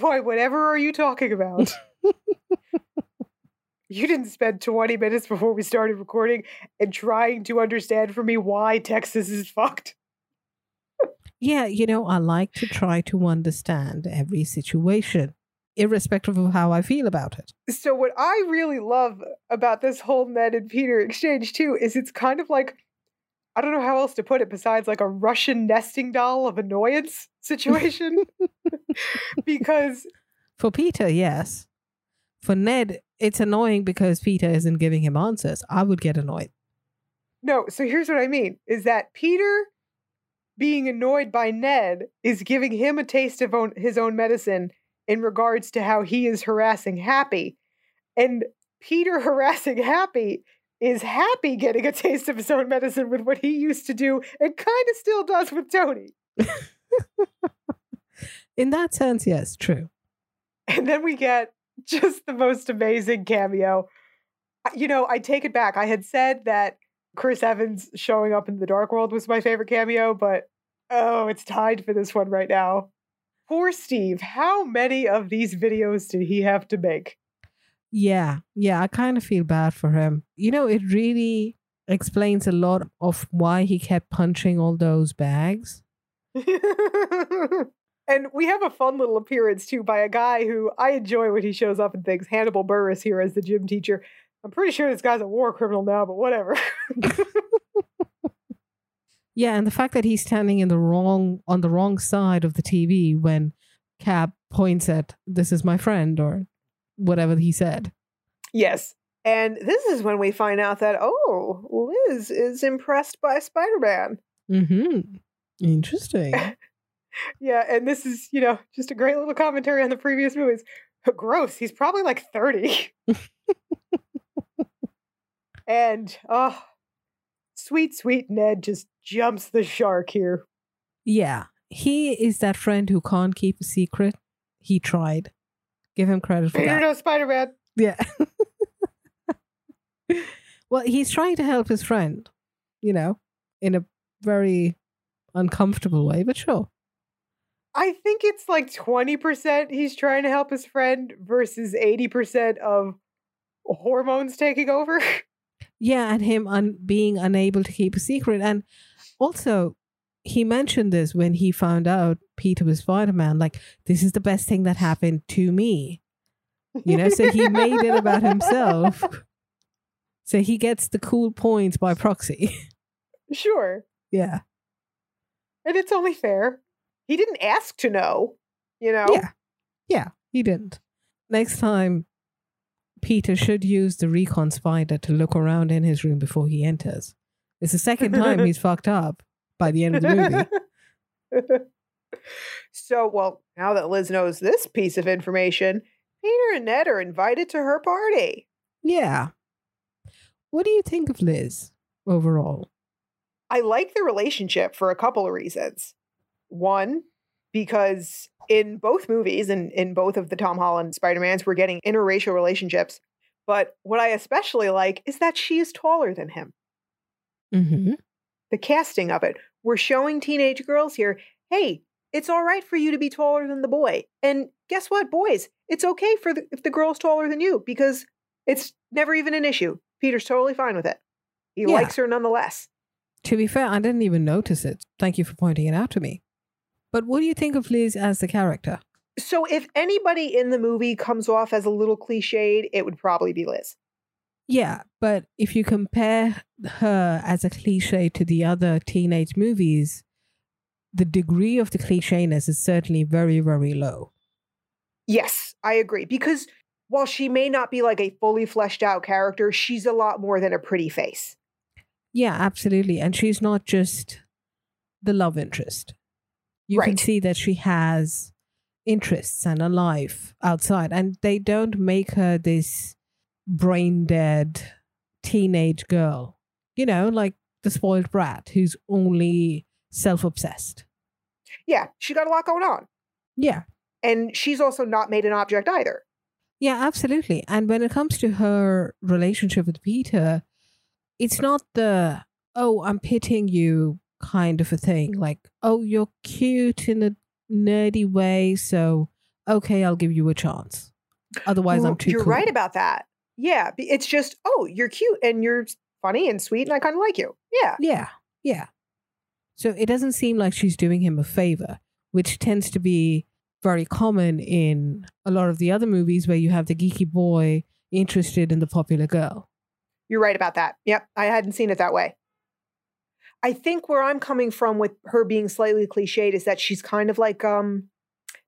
Why, whatever are you talking about? you didn't spend 20 minutes before we started recording and trying to understand for me why Texas is fucked. Yeah, you know, I like to try to understand every situation, irrespective of how I feel about it. So, what I really love about this whole Ned and Peter exchange, too, is it's kind of like I don't know how else to put it besides like a Russian nesting doll of annoyance situation. because For Peter, yes. For Ned, it's annoying because Peter isn't giving him answers. I would get annoyed. No, so here's what I mean is that Peter being annoyed by Ned is giving him a taste of own, his own medicine in regards to how he is harassing Happy. And Peter harassing Happy is Happy getting a taste of his own medicine with what he used to do and kind of still does with Tony. In that sense, yes, true. And then we get just the most amazing cameo. You know, I take it back. I had said that Chris Evans showing up in the Dark World was my favorite cameo, but oh, it's tied for this one right now. Poor Steve. How many of these videos did he have to make? Yeah, yeah, I kind of feel bad for him. You know, it really explains a lot of why he kept punching all those bags. and we have a fun little appearance too by a guy who I enjoy when he shows up and things. Hannibal Buress here as the gym teacher. I'm pretty sure this guy's a war criminal now, but whatever. Yeah, and the fact that he's standing in the wrong on the wrong side of the TV when Cap points at this is my friend or whatever he said. Yes. And this is when we find out that, oh, Liz is impressed by Spider Man. Mm-hmm. Interesting. yeah, and this is, you know, just a great little commentary on the previous movies. Gross. He's probably like 30. and, oh, sweet, sweet Ned just jumps the shark here. Yeah. He is that friend who can't keep a secret. He tried. Give him credit for Peter that. knows Spider Man. Yeah. well, he's trying to help his friend, you know, in a very uncomfortable way, but sure. I think it's like 20% he's trying to help his friend versus 80% of hormones taking over. Yeah, and him un- being unable to keep a secret. And also, he mentioned this when he found out Peter was Spider Man. Like, this is the best thing that happened to me. You know, so he made it about himself. So he gets the cool points by proxy. sure. yeah. And it's only fair. He didn't ask to know, you know? Yeah. Yeah, he didn't. Next time, Peter should use the recon spider to look around in his room before he enters. It's the second time he's fucked up by the end of the movie. so, well, now that Liz knows this piece of information, Peter and Ned are invited to her party. Yeah. What do you think of Liz overall? I like the relationship for a couple of reasons. One, because in both movies and in both of the Tom Holland Spider-Mans, we're getting interracial relationships. But what I especially like is that she is taller than him. Mm-hmm. The casting of it. We're showing teenage girls here, hey, it's all right for you to be taller than the boy. And guess what, boys? It's okay for the, if the girl's taller than you because it's never even an issue. Peter's totally fine with it. He Yeah. likes her nonetheless. To be fair, I didn't even notice it. Thank you for pointing it out to me. But what do you think of Liz as the character? So if anybody in the movie comes off as a little cliched, it would probably be Liz. Yeah, but if you compare her as a cliche to the other teenage movies, the degree of the clichéness is certainly very, very low. Yes, I agree. Because while she may not be like a fully fleshed out character, she's a lot more than a pretty face. Yeah, absolutely. And she's not just the love interest. You can see that she has interests and a life outside, and they don't make her this brain dead teenage girl, you know, like the spoiled brat who's only self obsessed. Yeah, she got a lot going on. Yeah. And she's also not made an object either. Yeah, absolutely. And when it comes to her relationship with Peter, it's not the, oh, I'm pitting you kind of a thing. Like, oh, you're cute in a nerdy way. So, okay, I'll give you a chance. Otherwise, I'm too You're cool. right about that. Yeah, it's just, oh, you're cute and you're funny and sweet and I kind of like you. Yeah. Yeah. Yeah. So it doesn't seem like she's doing him a favor, which tends to be very common in a lot of the other movies where you have the geeky boy interested in the popular girl. You're right about that. Yep, I hadn't seen it that way. I think where I'm coming from with her being slightly cliched is that she's kind of like um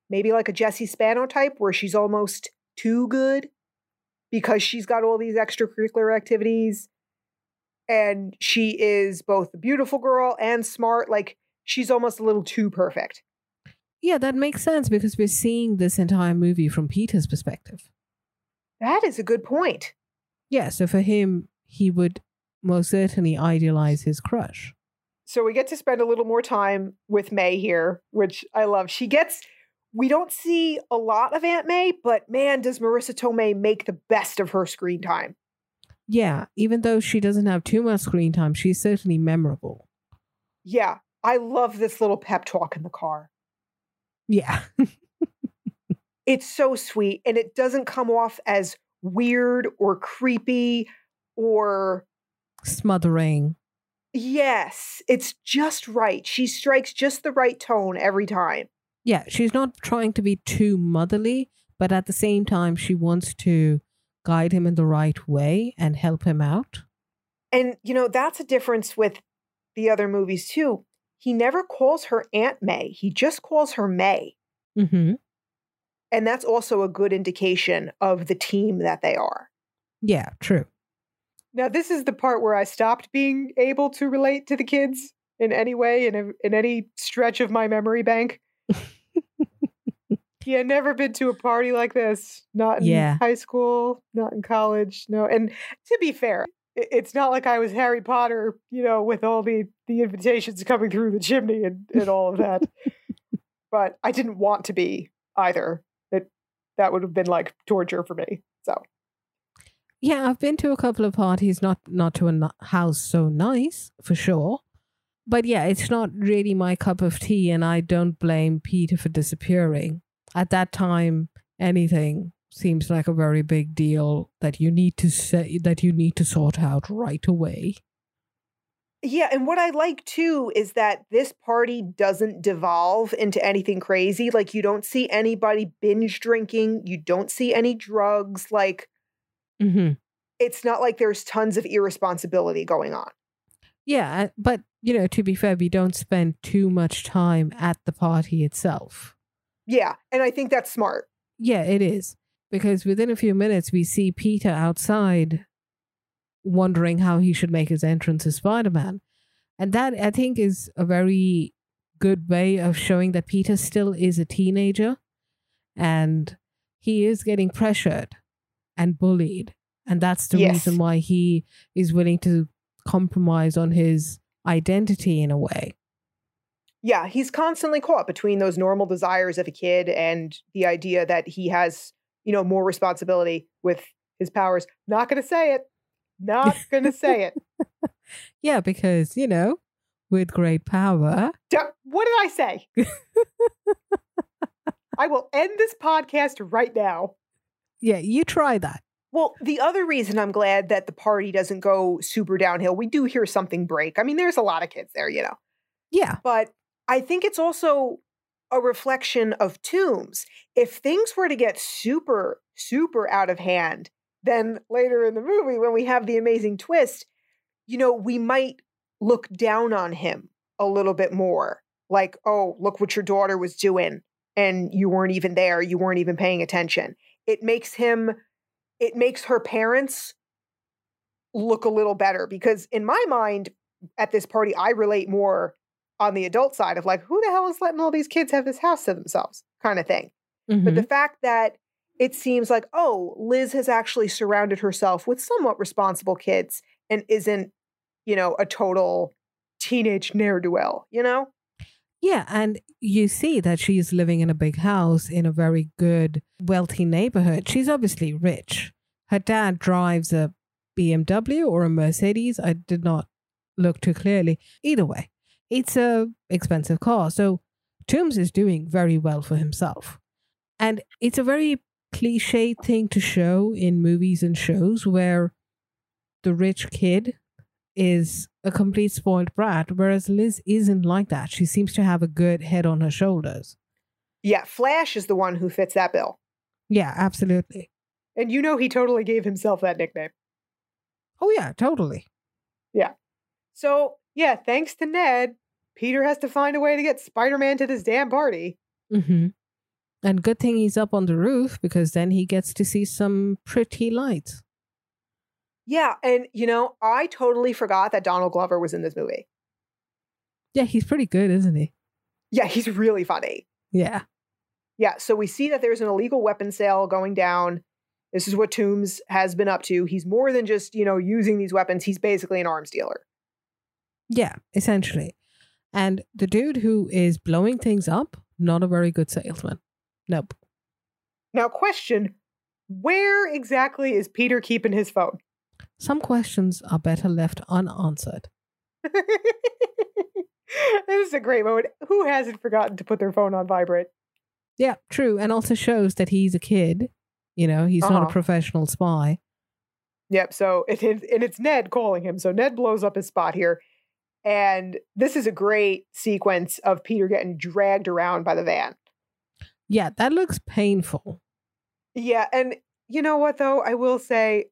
maybe like a Jessie Spano type where she's almost too good because she's got all these extracurricular activities and she is both a beautiful girl and smart like she's almost a little too perfect. Yeah, that makes sense because we're seeing this entire movie from Peter's perspective. That is a good point. Yeah, so for him, he would most certainly idealize his crush. So we get to spend a little more time with May here, which I love. She gets we don't see a lot of Aunt May, but man, does Marisa Tomei make the best of her screen time. Yeah, even though she doesn't have too much screen time, she's certainly memorable. Yeah, I love this little pep talk in the car. Yeah. It's so sweet and it doesn't come off as weird or creepy or Smothering. Yes, it's just right. She strikes just the right tone every time. Yeah, she's not trying to be too motherly, but at the same time, she wants to guide him in the right way and help him out. And you know, that's a difference with the other movies too, he never calls her Aunt May. He just calls her May. Mm-hmm. And that's also a good indication of the team that they are. Yeah, true. Now, this is the part where I stopped being able to relate to the kids in any way, in, a, in any stretch of my memory bank. yeah, never been to a party like this. Not in Yeah. high school, not in college. No. And to be fair, it's not like I was Harry Potter, you know, with all the, the invitations coming through the chimney and, and all of that. but I didn't want to be either. It, that would have been like torture for me. So. Yeah, I've been to a couple of parties, not not to a house so nice for sure. But yeah, it's not really my cup of tea, and I don't blame Peter for disappearing. At that time, anything seems like a very big deal that you need to say that you need to sort out right away. Yeah, and what I like too is that this party doesn't devolve into anything crazy. Like you don't see anybody binge drinking, you don't see any drugs. Like Mm-hmm. it's not like there's tons of irresponsibility going on. Yeah, uh, but you know, to be fair, we don't spend too much time at the party itself. Yeah, and I think that's smart. Yeah, it is. Because within a few minutes, we see Peter outside wondering how he should make his entrance as Spider Man. And that, I think, is a very good way of showing that Peter still is a teenager and he is getting pressured and bullied. And that's the Yes. reason why he is willing to compromise on his identity in a way. Yeah, he's constantly caught between those normal desires of a kid and the idea that he has, you know, more responsibility with his powers. Not going to say it. Not going to say it. Yeah, because, you know, with great power. Don't- What did I say? I will end this podcast right now. Yeah, you try that. Well, the other reason I'm glad that the party doesn't go super downhill, we do hear something break. I mean, there's a lot of kids there, you know, Yeah. but I think it's also a reflection of Toomes. If things were to get super, super out of hand, then later in the movie, when we have the amazing twist, you know, we might look down on him a little bit more. Like, oh, look what your daughter was doing. And you weren't even there. You weren't even paying attention. It makes him, it makes her parents look a little better because in my mind, at this party, I relate more on the adult side of like, who the hell is letting all these kids have this house to themselves kind of thing. But the mm-hmm. fact that it seems like, oh, Liz has actually surrounded herself with somewhat responsible kids and isn't, you know, a total teenage ne'er do well, you know? Yeah, and you see that she's living in a big house in a very good, wealthy neighborhood. She's obviously rich. Her dad drives a BMW or a Mercedes. I did not look too clearly. Either way, it's a expensive car. So Toomes is doing very well for himself. And it's a very cliche thing to show in movies and shows where the rich kid is a complete spoiled brat, whereas Liz isn't like that. She seems to have a good head on her shoulders. Yeah, Flash is the one who fits that bill. Yeah, absolutely. And you know he totally gave himself that nickname. Oh, yeah, totally. Yeah. So, yeah, thanks to Ned, Peter has to find a way to get Spider Man to this damn party. hmm And good thing he's up on the roof because then he gets to see some pretty lights. Yeah, and you know, I totally forgot that Donald Glover was in this movie. Yeah, he's pretty good, isn't he? Yeah, he's really funny. Yeah. Yeah, so we see that there's an illegal weapon sale going down. This is what Toomes has been up to. He's more than just, you know, using these weapons. He's basically an arms dealer. Yeah, essentially. And the dude who is blowing things up, not a very good salesman. Nope. Now, question where exactly is Peter keeping his phone? Some questions are better left unanswered. this is a great moment. Who hasn't forgotten to put their phone on vibrate? Yeah, true. And also shows that he's a kid. You know, he's not a Uh-huh. professional spy. Yep. So it, it, and it's Ned calling him. So Ned blows up his spot here. And this is a great sequence of Peter getting dragged around by the van. Yeah, that looks painful. Yeah. And you know what, though? I will say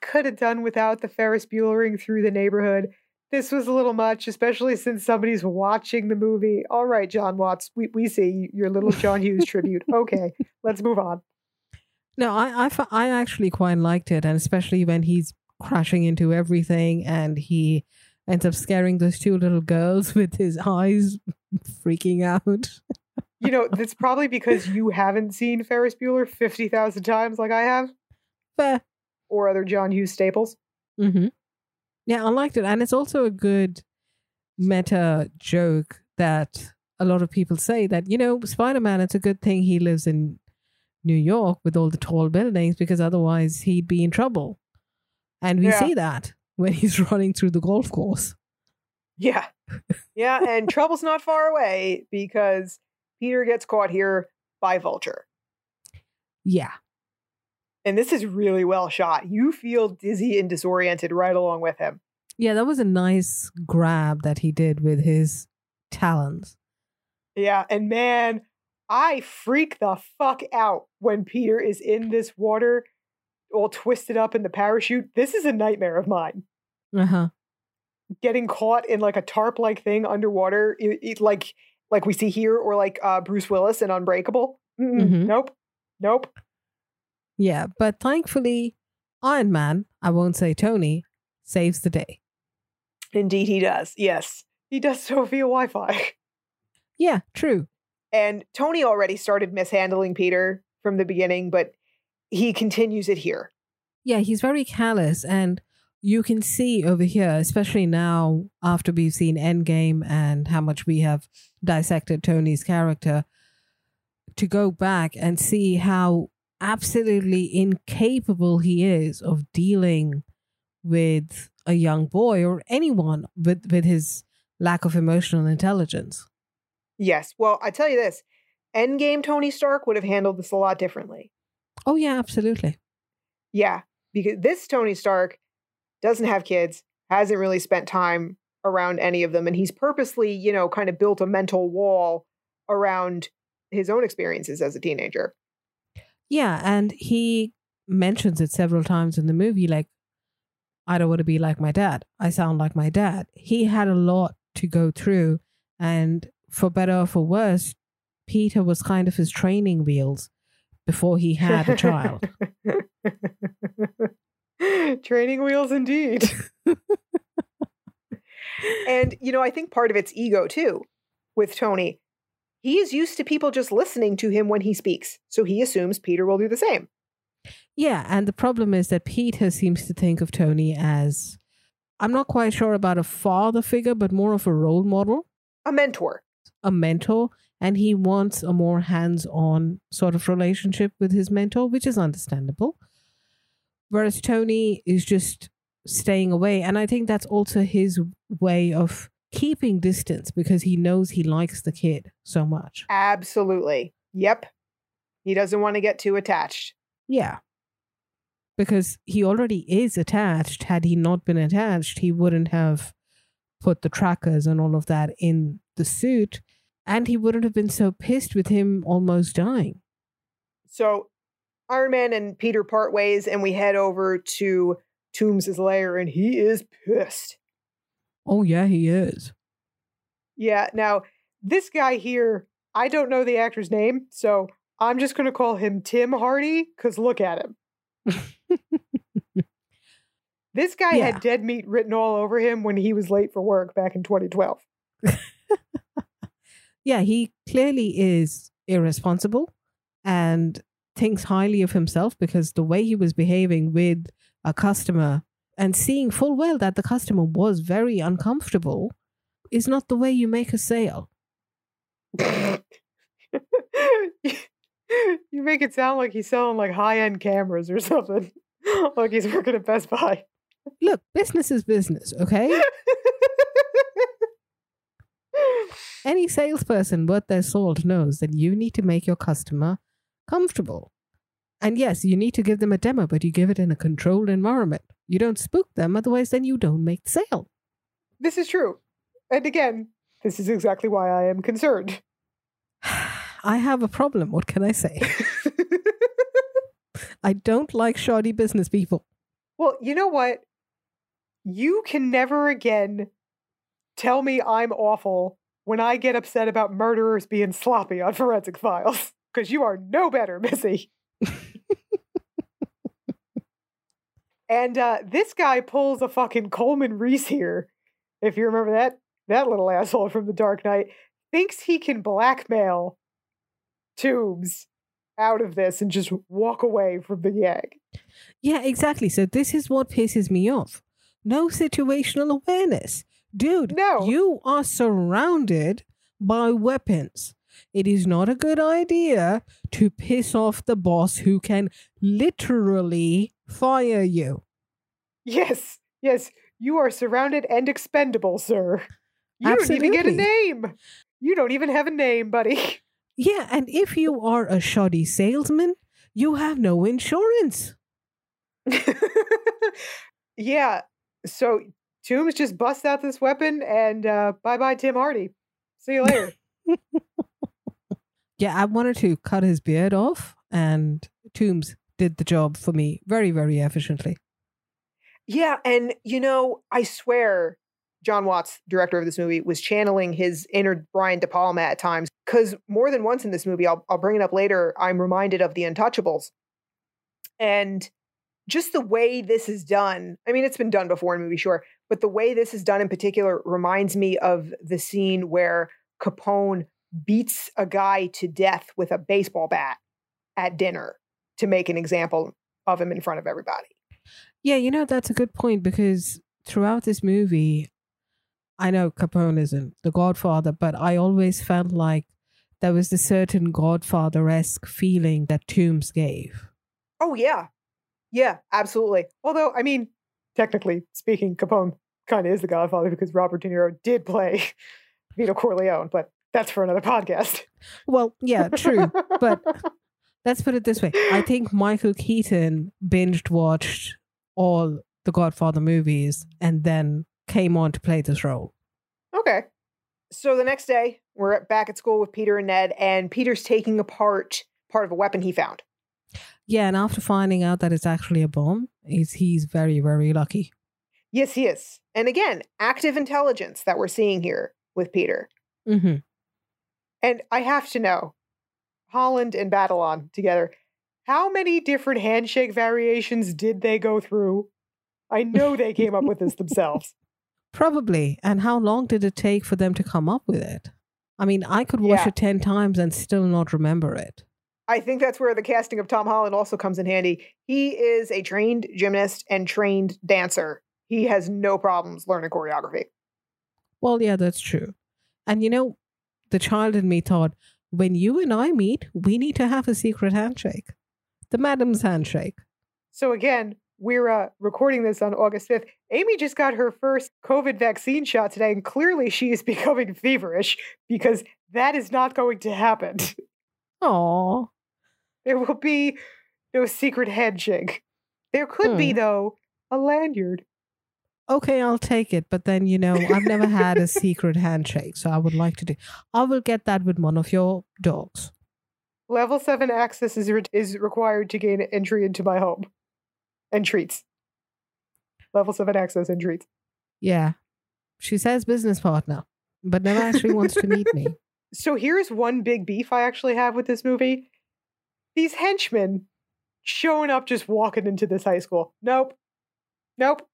could have done without the Ferris Buellering through the neighborhood. this was a little much, especially since somebody's watching the movie. All right, Jon Watts, we, we see your little John Hughes tribute. Okay, let's move on. No, I I actually quite liked it, and especially when he's crashing into everything and he ends up scaring those two little girls with his eyes freaking out. You know, that's probably because you haven't seen Ferris Bueller 50,000 times like I have, Fair. Or other John Hughes staples. Mm-hmm. Yeah, I liked it. And it's also a good meta joke that a lot of people say that, you know, Spider Man, it's a good thing he lives in New York with all the tall buildings because otherwise he'd be in trouble. And we Yeah. see that when he's running through the golf course. Yeah. Yeah, and trouble's not far away because Peter gets caught here by Vulture. Yeah. And this is really well shot. You feel dizzy and disoriented right along with him. Yeah, that was a nice grab that he did with his talons. Yeah, and man, I freak the fuck out when Peter is in this water all twisted up in the parachute. This is a nightmare of mine. Uh huh. Getting caught in like a tarp like thing underwater, it, it- like like we see here, or like uh, Bruce Willis in Unbreakable. Mm-mm, Mhm. Nope. Nope. Yeah, but thankfully, Iron Man, I won't say Tony, saves the day. Indeed, he does. Yes. He does so via Wi Fi. Yeah, true. And Tony already started mishandling Peter from the beginning, but he continues it here. Yeah, he's very callous, and you can see over here, especially now after we've seen Endgame and how much we have dissected Tony's character, to go back and see how absolutely incapable he is of dealing with a young boy or anyone with, with his lack of emotional intelligence. Yes. Well, I tell you this Endgame Tony Stark would have handled this a lot differently. Oh, yeah, absolutely. Yeah. Because this Tony Stark doesn't have kids, hasn't really spent time around any of them, and he's purposely, you know, kind of built a mental wall around his own experiences as a teenager. Yeah, and he mentions it several times in the movie like, I don't want to be like my dad. I sound like my dad. He had a lot to go through, and for better or for worse, Peter was kind of his training wheels before he had a child. Training wheels indeed. and, you know, I think part of it's ego too with Tony. He is used to people just listening to him when he speaks. So he assumes Peter will do the same. Yeah, and the problem is that Peter seems to think of Tony as I'm not quite sure about a father figure, but more of a role model, A mentor. a mentor, and he wants a more hands on sort of relationship with his mentor, which is understandable. Whereas Tony is just staying away. And I think that's also his way of keeping distance because he knows he likes the kid so much. Absolutely. Yep. He doesn't want to get too attached. Yeah. Because he already is attached. Had he not been attached, he wouldn't have put the trackers and all of that in the suit. And he wouldn't have been so pissed with him almost dying. So Iron Man and Peter part ways, and we head over to Toomes' lair, and he is pissed. Oh, yeah, he is. Yeah. Now, this guy here, I don't know the actor's name, so I'm just going to call him Tom Hardy because look at him. This guy Yeah. had dead meat written all over him when he was late for work back in 2012. Yeah, he clearly is irresponsible and thinks highly of himself because the way he was behaving with a customer and seeing full well that the customer was very uncomfortable is not the way you make a sale. you make it sound like he's selling like high end cameras or something. like he's working at Best Buy. Look, business is business, okay? Any salesperson worth their salt knows that you need to make your customer comfortable. And yes, you need to give them a demo, but you give it in a controlled environment. You don't spook them, otherwise, then you don't make the sale. this is true. And again, this is exactly why I am concerned. I have a problem. What can I say? I don't like shoddy business people. well, you know what? You can never again tell me I'm awful when I get upset about murderers being sloppy on forensic files, because you are no better, Missy. and uh, this guy pulls a fucking Coleman Reese here, if you remember that that little asshole from The Dark Knight, thinks he can blackmail Toomes out of this and just walk away from the gang. Yeah, exactly. So this is what pisses me off. No situational awareness. Dude, No. you are surrounded by weapons. It is not a good idea to piss off the boss who can literally fire you. Yes, yes, you are surrounded and expendable, sir. You don't even get a name. You don't even have a name, buddy. Yeah, and if you are a shoddy salesman, you have no insurance. yeah. So Toomes just busts out this weapon and uh bye bye Tom Hardy. See you later. Yeah, I wanted to cut his beard off, and Toomes did the job for me very, very efficiently. yeah, and you know, I swear Jon Watts, director of this movie, was channeling his inner Brian De Palma at times. Because more than once in this movie, I'll I'll bring it up later, I'm reminded of the Untouchables. And just the way this is done, I mean, it's been done before in movie, sure, but the way this is done in particular reminds me of the scene where Capone beats a guy to death with a baseball bat at dinner to make an example of him in front of everybody. Yeah, you know, that's a good point because throughout this movie, I know Capone isn't the godfather, but I always felt like there was a certain godfather esque feeling that Toomes gave. Oh yeah. Yeah, absolutely. Although, I mean, technically speaking, Capone kind of is the godfather because Robert De Niro did play Vito Corleone, but that's for another podcast. Well, yeah, true. but let's put it this way I think Michael Keaton binged watched all the Godfather movies and then came on to play this role. okay. So the next day, we're back at school with Peter and Ned, and Peter's taking apart part of a weapon he found. Yeah, and after finding out that it's actually a bomb, he's, he's very, very lucky. Yes, he is. And again, active intelligence that we're seeing here with Peter. hmm And I have to know, Holland and Batalon together, how many different handshake variations did they go through? I know they came up with this themselves. Probably. And how long did it take for them to come up with it? I mean, I could watch Yeah. it 10 times and still not remember it. I think that's where the casting of Tom Holland also comes in handy. He is a trained gymnast and trained dancer. He has no problems learning choreography. Well, yeah, that's true. And you know, the child in me thought, when you and I meet, we need to have a secret handshake. The madam's handshake. So again, we're uh, recording this on August 5th. Amy just got her first COVID vaccine shot today, and clearly she is becoming feverish because that is not going to happen. Aw. There will be no secret handshake. There could be, Hmm. though, a lanyard. Okay, I'll take it. But then, you know, I've never had a secret handshake, so I would like to do. I will get that with one of your dogs. Level 7 access is, re- is required to gain entry into my home and treats. Level 7 access and treats. Yeah. She says business partner, but never actually wants to meet me. So here's one big beef I actually have with this movie. These henchmen showing up just walking into this high school. Nope. Nope.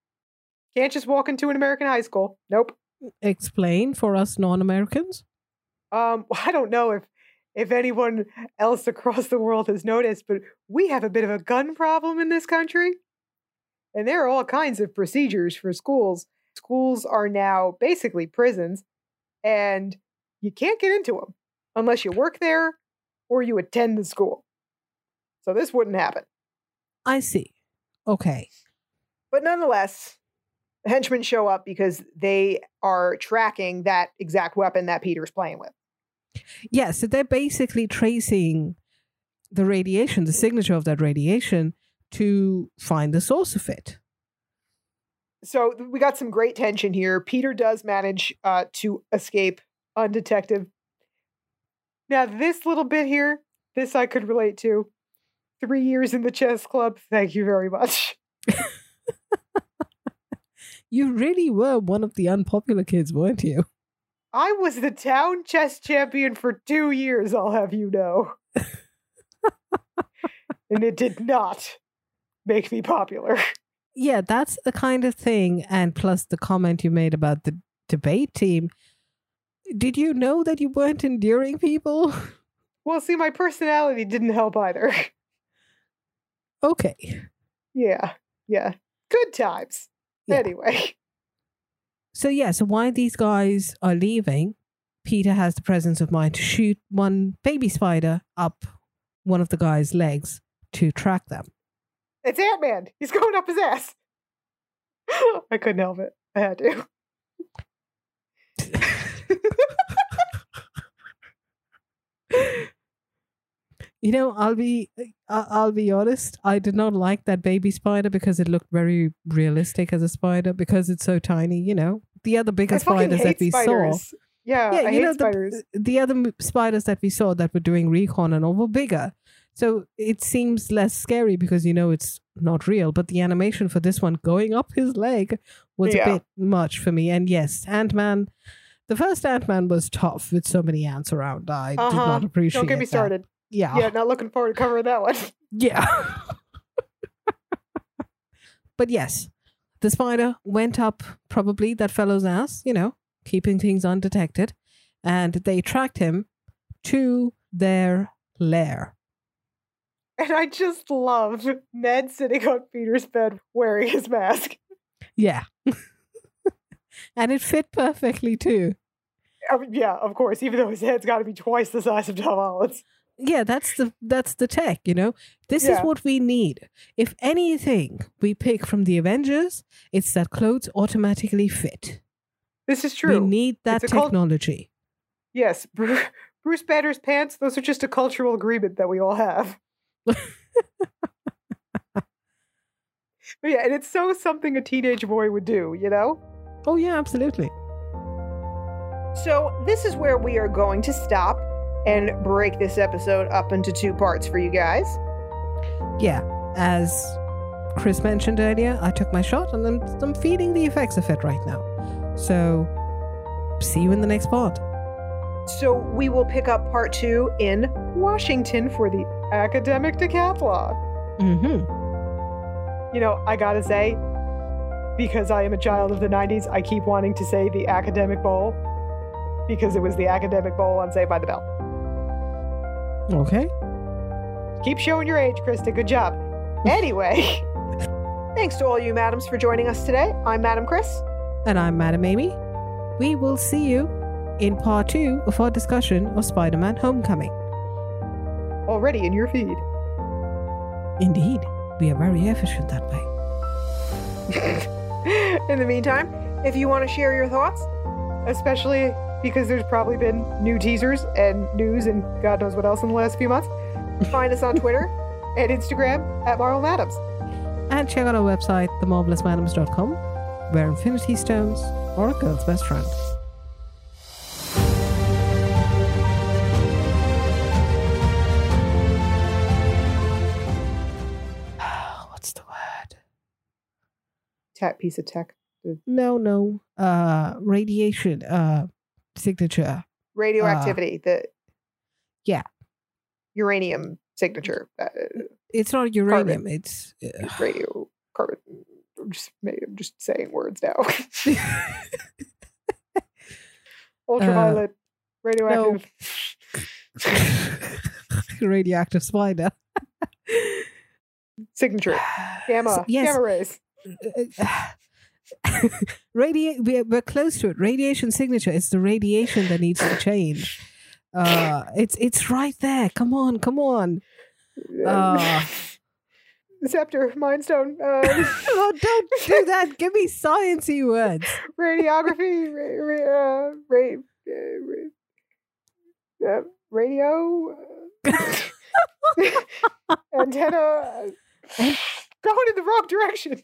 Can't just walk into an American high school. Nope. Explain for us non Americans. Um, I don't know if if anyone else across the world has noticed, but we have a bit of a gun problem in this country. And there are all kinds of procedures for schools. Schools are now basically prisons, and you can't get into them unless you work there or you attend the school. So this wouldn't happen. I see. Okay. But nonetheless, the henchmen show up because they are tracking that exact weapon that Peter's playing with. Yeah, so they're basically tracing the radiation, the signature of that radiation, to find the source of it. so we got some great tension here. Peter does manage uh, to escape undetected. Now, this little bit here, this I could relate to. Three years in the chess club. Thank you very much. You really were one of the unpopular kids, weren't you? I was the town chess champion for two years, I'll have you know. and it did not make me popular. Yeah, that's the kind of thing. And plus the comment you made about the debate team. Did you know that you weren't endearing people? Well, see, my personality didn't help either. Okay. Yeah, yeah. Good times. Yeah. Anyway. So, yeah, so while these guys are leaving, Peter has the presence of mind to shoot one baby spider up one of the guy's legs to track them. It's Ant Man. He's going up his ass. I couldn't help it. I had to. You know, I'll be I'll be honest. I did not like that baby spider because it looked very realistic as a spider because it's so tiny. You know, the other bigger spiders that we saw. Yeah, Yeah, I you know spiders. the the other spiders that we saw that were doing recon and all were bigger. So it seems less scary because you know it's not real. But the animation for this one going up his leg was Yeah. a bit much for me. And yes, Ant Man. The first Ant Man was tough with so many ants around. I did Uh-huh. not appreciate. Don't get me that. started. Yeah, Yeah, not looking forward to covering that one. yeah. but yes, the spider went up probably that fellow's ass, you know, keeping things undetected, and they tracked him to their lair. And I just love Ned sitting on Peter's bed wearing his mask. Yeah. and it fit perfectly too. I mean, yeah, of course, even though his head's got to be twice the size of Tom Holland's. Yeah, that's the that's the tech, you know. This is what we need. If anything we pick from the Avengers, it's that clothes automatically fit. This is true. We need that It's a cult- technology. yes, Bruce, Bruce Banner's pants, those are just a cultural agreement that we all have. But yeah, and it's so something a teenage boy would do, you know? Oh yeah, absolutely. So, this is where we are going to stop and break this episode up into two parts for you guys. Yeah, as Kris mentioned earlier, I took my shot and I'm, I'm feeling the effects of it right now. So, see you in the next part. So, we will pick up part two in Washington for the academic decathlon. Mm-hmm. You know, I gotta say, because I am a child of the 90s, I keep wanting to say the academic bowl because it was the academic bowl on Saved by the Bell. Okay. Keep showing your age, Krista. Good job. Anyway, thanks to all you madams for joining us today. I'm Madam Kris. And I'm Madam Amy. We will see you in part two of our discussion of Spider Man Homecoming. Already in your feed. Indeed, we are very efficient that way. in the meantime, if you want to share your thoughts, especially because there's probably been new teasers and news and God knows what else in the last few months, find us on Twitter and Instagram at Marvel Madams. And check out our website, themarvelousmadames.com, where Infinity Stones are a girl's best friend. What's the word? Tech piece of tech. No, no. Uh radiation uh signature. Uh, Radioactivity. the yeah. Uranium signature. Uh, It's not uranium, it's uh, radio carbon. I'm just, I'm just saying words now. Ultraviolet. Uh, radioactive. radioactive spider. Signature. Gamma. Yes. Gamma rays. Uh, Radi- we're, we're close to it. Radiation signature. It's the radiation that needs to change. Uh, it's it's right there. Come on, come on. Uh. Scepter, Mind Stone, uh, oh, don't do that. Give me sciencey words. radiography, ra- ra- uh, ra- uh, ra- uh, radio, uh, antenna, uh, going in the wrong direction.